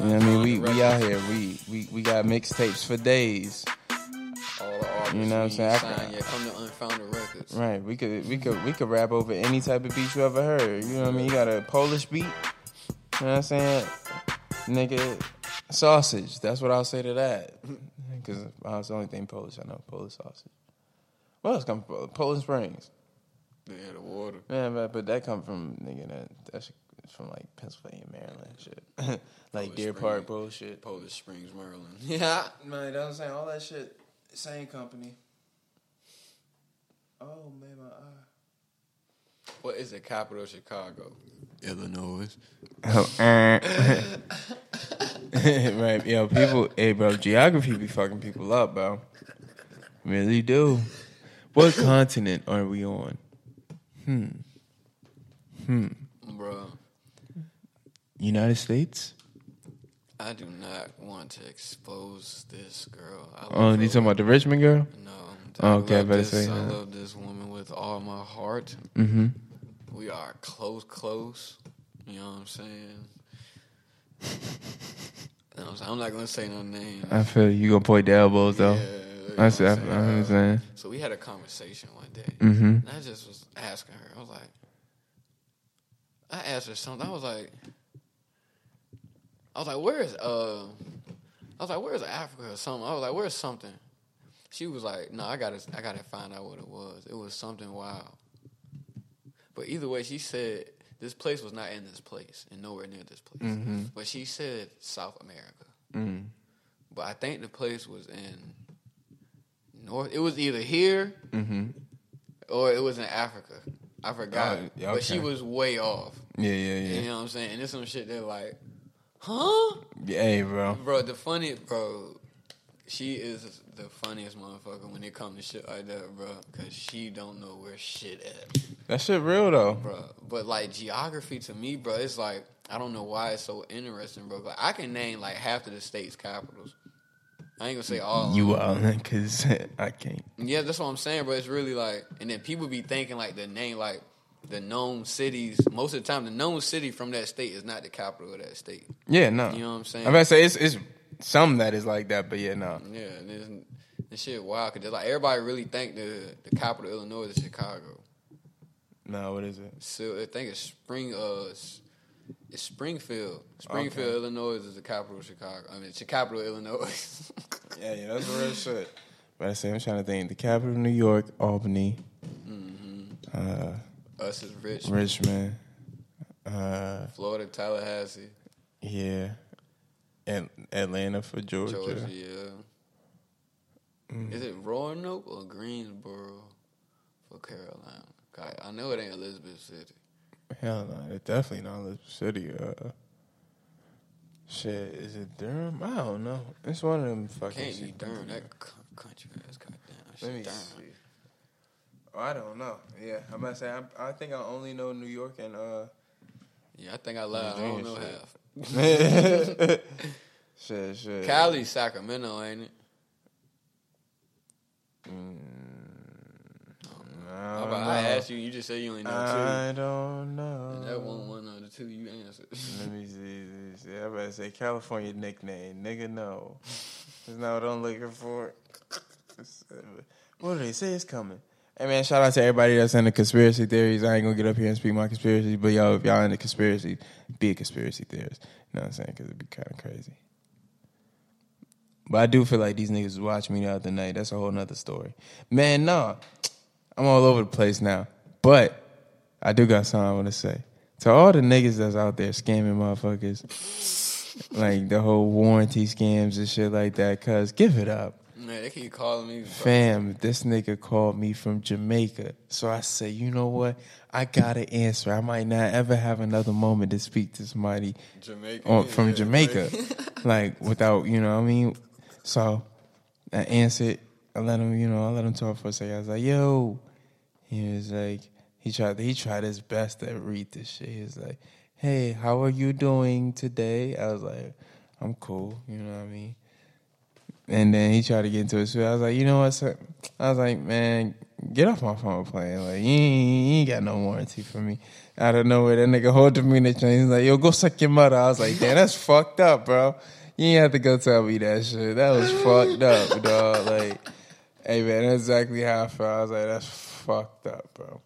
You know what I mean? We, we out here. We, we, we got mixtapes for days. All the artists You know what I'm saying? Sign, yeah, come to Unfounded Records. Right. We could we could we could rap over any type of beat you ever heard. You know what I mean? You got a Polish beat. You know what I'm saying? Nigga, sausage. That's what I'll say to that. <laughs> Because that's the only thing Polish I know. Polish sausage. What else come from Poland Springs? Yeah, the water. Yeah, but, but that come from nigga that that's from like Pennsylvania, Maryland, shit. <laughs> like Polish Deer Springs. Park bullshit. Polish Springs, Maryland. <laughs> Yeah. Man, that's what I'm saying. All that shit, same company. Oh man, my eye. What is the capital of Chicago? Illinois. Oh, <laughs> right, yo, people, hey, bro, geography be fucking people up, bro. Really do. What continent are we on? Bro, United States? I do not want to expose this girl. I Oh, you talking about the Richmond girl? No. Oh, okay, I better this, say I love this woman with all my heart. Mm-hmm. We are close, close. You know what I'm saying? You know what I'm, saying? I'm not gonna say no name. I feel you gonna point the elbows though. You know I see. I, I'm I saying? understand. So we had a conversation one day, Mm-hmm. and I just was asking her. I was like, I asked her something. I was like, I was like, where's uh, I was like, where's Africa or something? I was like, where's something? She was like, no, I gotta, I gotta find out what it was. It was something wild. But either way, she said this place was not in this place and nowhere near this place. Mm-hmm. But she said South America. Mm. But I think the place was in North. It was either here Mm-hmm. or it was in Africa. I forgot. Oh, yeah, But she was way off. Yeah, yeah, yeah. You know what I'm saying? And there's some shit they're like, huh? Yeah, Hey, bro. Bro, the funny, bro, she is the funniest motherfucker when it comes to shit like that, bro. Because she don't know where shit at, That shit real though. bro. But like geography to me, bro, it's like, I don't know why it's so interesting, bro. Like, I can name like half of the state's capitals. I ain't gonna say all. You are, <laughs> cause I can't. Yeah, that's what I'm saying, bro. It's really like, and then people be thinking like the name, like the known cities. Most of the time, the known city from that state is not the capital of that state. Yeah, no. You know what I'm saying? I'm to say it's it's some that is like that, but yeah, no. Yeah, and this, this shit wild because like everybody really think the the capital of Illinois is Chicago. No, what is it? So I think it's Spring. Uh, it's, Springfield. Springfield, Okay. Illinois is the capital of Chicago. I mean, it's the capital of Illinois. <laughs> Yeah, yeah, that's real shit. But I say I'm trying to think. The capital of New York, Albany, uh, Us is rich. Richmond. Uh, Florida, Tallahassee, yeah, and Atlanta for Georgia. Georgia. Yeah. Is it Roanoke or Greensboro for Carolina? God, I know it ain't Elizabeth City. Hell no, it's definitely not Elizabeth City. Uh, shit, is it Durham? I don't know. It's one of them fucking. Can't be. Durham. That country ass goddamn. Let me Durham. see. Oh, I don't know. Yeah, I'm about to say. I, I think I only know New York and uh. Yeah, I think I lied. I don't know half. <laughs> <laughs> shit, shit. Cali, Sacramento, ain't it? I, How don't about I asked you, you just said you only know I don't know. And that one, one of the two you answered. Let me see. See. I better say California nickname. Nigga, no. That's not what I'm looking for. What do they say is coming? Hey man, shout out to everybody that's into conspiracy theories. I ain't gonna get up here and speak my conspiracy, but y'all, if y'all into conspiracy, be a conspiracy theorist. You know what I'm saying? Because it'd be kind of crazy. But I do feel like these niggas watch me out the other night. That's a whole nother story. Man, no. I'm all over the place now. But I do got something I want to say. To all the niggas that's out there scamming motherfuckers, like the whole warranty scams and shit like that, cuz give it up. Man, they keep calling me. Fam, this nigga called me from Jamaica. So I say, you know what? I gotta answer. I might not ever have another moment to speak to somebody Jamaica. on, from yeah, Jamaica. right. <laughs> like without, you know what I mean? So I answered. I let him, you know, I let him talk for a second. I was like, yo. He was like, he tried he tried his best to read this shit. He was like, Hey, how are you doing today? I was like, I'm cool, you know what I mean? And then he tried to get into it. So I was like, you know what? Sir? I was like, man, get off my phone playing. Like, you ain't, you ain't got no warranty for me. Out of nowhere, that nigga holding me in the chain. He's like, yo, go suck your mother. I was like, damn, that's fucked up, bro. You ain't have to go tell me that shit. That was fucked up, dog. Like, hey, man, that's exactly how I felt. I was like, that's fucked up, bro.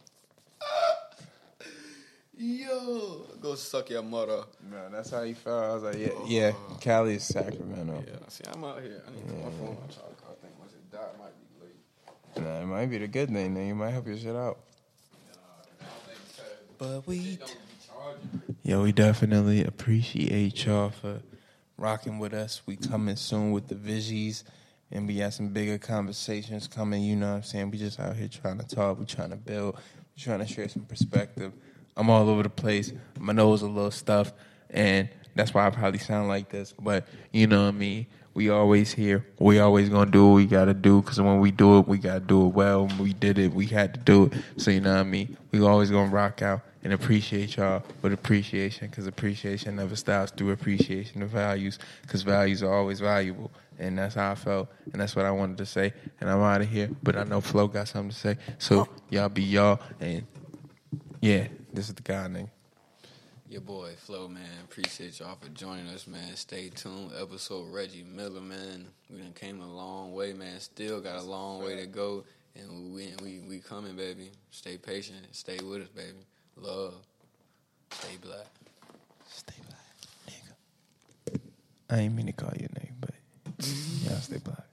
Yo, go suck your mother. Man, that's how he felt. I was like, yeah, oh. yeah, Cali is Sacramento. Yeah, see, I'm out here. I need to put my phone on charge. I think once it die, it might be late. Nah, it might be the good thing. Then you might help your shit out. But we, yo, we definitely appreciate y'all for rocking with us. We coming soon with the Vigies, and we got some bigger conversations coming. You know what I'm saying? We just out here trying to talk. We trying to build. We trying to share some perspective. I'm all over the place. My nose a little stuff, and that's why I probably sound like this. But you know what I mean. We always here. We always gonna do what we gotta do. Cause when we do it, we gotta do it well. When we did it, we had to do it. So you know what I mean. We always gonna rock out and appreciate y'all with appreciation. Cause appreciation never stops through appreciation of values. Cause values are always valuable. And that's how I felt. And that's what I wanted to say. And I'm out of here. But I know Flo got something to say. So oh. y'all be y'all. And yeah, this is the guy nigga. Your boy Flo, man. Appreciate y'all for joining us, man. Stay tuned. Episode Reggie Miller, man. We done came a long way, man. Still got a long way to go, and we we we coming, baby. Stay patient. Stay with us, baby. Love. Stay black. Stay black, nigga. I ain't mean to call you a nigga, but y'all stay black.